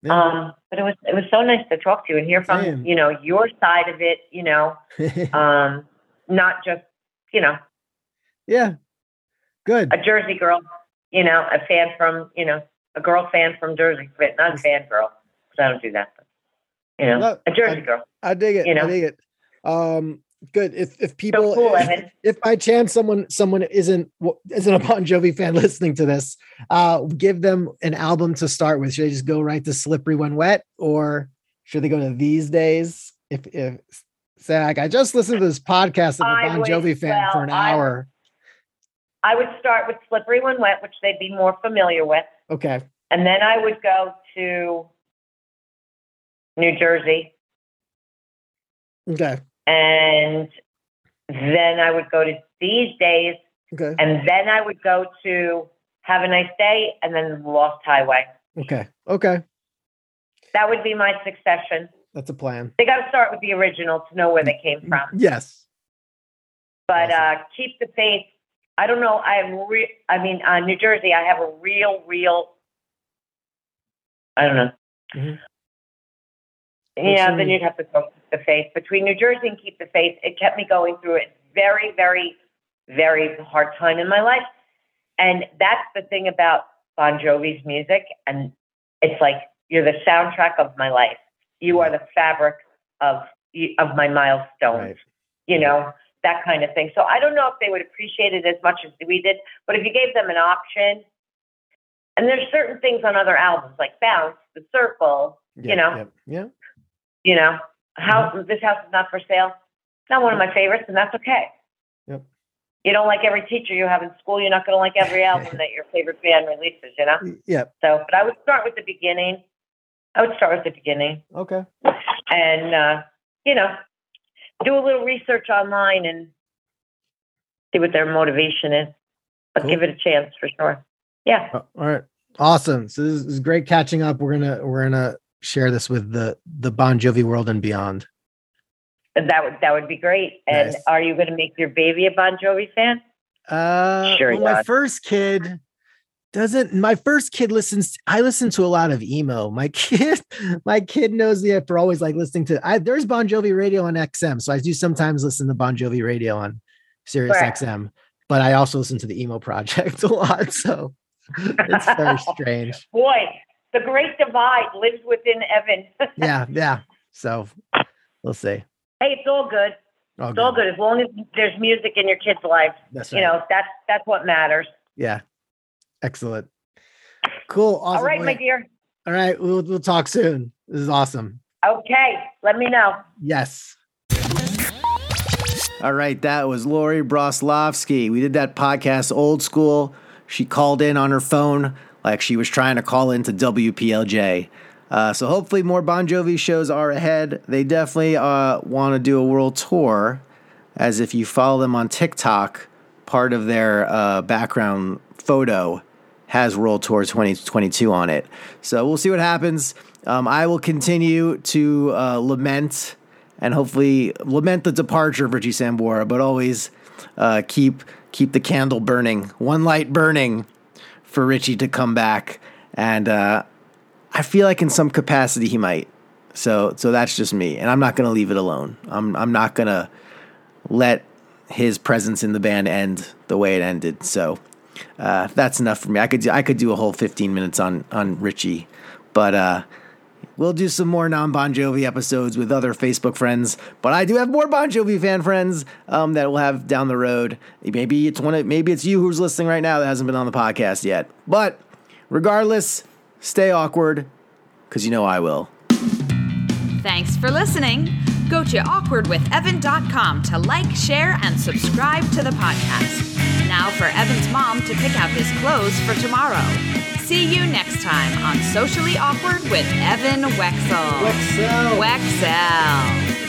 Um, but it was it was so nice to talk to you and hear from Same. you know your side of it. You know, [laughs] um, not just you know yeah, good. a Jersey girl. You know, a fan from you know a girl fan from Jersey, but not a fan girl because I don't do that. But, you know, No, a Jersey I- girl. I dig it. you I dig it. Um, good. If if people, cool, if, if by chance someone someone isn't isn't a Bon Jovi fan [laughs] listening to this, uh, give them an album to start with. Should they just go right to "Slippery When Wet," or should they go to "These Days"? If if say like I just listened to this podcast of a Bon would- Jovi fan for an I hour. I would start with Slippery When Wet, which they'd be more familiar with. Okay. And then I would go to New Jersey. Okay. And then I would go to These Days. Okay. And then I would go to Have a Nice Day and then Lost Highway. Okay. Okay. That would be my succession. That's a plan. They got to start with the original to know where they came from. Yes. But Awesome. uh, keep the faith. I don't know. I am. Re- I mean, uh, New Jersey. I have a real, real. I don't know. Mhm. Yeah, then you'd have to go keep the faith between New Jersey and keep the faith. It kept me going through a very, very, very hard time in my life, and that's the thing about Bon Jovi's music. And it's like you're the soundtrack of my life. You are the fabric of of my milestones Right. you know, that kind of thing. So I don't know if they would appreciate it as much as we did, but if you gave them an option, and there's certain things on other albums like Bounce, The Circle, Yeah, know. Yeah. Yeah. You know, how this house is not for sale. Not one of my favorites, and that's okay. Yep. You don't like every teacher you have in school. You're not going to like every album that your favorite band releases. You know. Yep. So, but I would start with the beginning. I would start with the beginning, Okay. and uh, you know, do a little research online and see what their motivation is. But Cool. give it a chance for sure. Yeah. Uh, All right. Awesome. So this is great catching up. We're gonna we're gonna share this with the the Bon Jovi world and beyond. That would that would be great. And Nice. are you going to make your baby a Bon Jovi fan? Uh, Sure, well, my first kid doesn't. My first kid listens. I listen to a lot of emo. My [laughs] kid, my kid knows me for always like listening to. I there's Bon Jovi radio on XM, so I do sometimes listen to Bon Jovi radio on Sirius Correct. XM. But I also listen to the emo [laughs] project a lot, so it's very [laughs] strange. Boy, the great divide lives within Evan. [laughs] Yeah, yeah. So we'll see. hey, it's all good. All It's all good as long as there's music in your kid's life. That's You know, that's that's what matters. Yeah. Excellent. Cool. Awesome. all right, my dear. All right. We'll we'll talk soon. This is awesome. Okay, let me know. Yes. All right, that was Lori Broslovsky. We did that podcast old school. She called in on her phone like she was trying to call into WPLJ. Uh, so hopefully more Bon Jovi shows are ahead. They definitely uh, want to do a world tour, as if you follow them on TikTok, part of their uh, background photo has World Tour 2022 on it. So we'll see what happens. Um, I will continue to uh, lament and hopefully lament the departure of Richie Sambora, but always uh, keep keep the candle burning, one light burning for Richie to come back. And uh, I feel like in some capacity he might. So so that's just me, and I'm not gonna leave it alone. I'm I'm not gonna let his presence in the band end the way it ended. So uh, that's enough for me. I could do, I could do a whole 15 minutes on on Richie, but uh, we'll do some more non Bon Jovi episodes with other Facebook friends. But I do have more Bon Jovi fan friends um, that we'll have down the road. Maybe it's one. Of, maybe it's you who's listening right now that hasn't been on the podcast yet. But regardless, stay awkward because you know I will. Thanks for listening. Go to awkwardwithevan.com to like, share, and subscribe to the podcast. Now for Evan's mom to pick out his clothes for tomorrow. See you next time on Socially Awkward with Evan Wexel. Wexel. Wexel.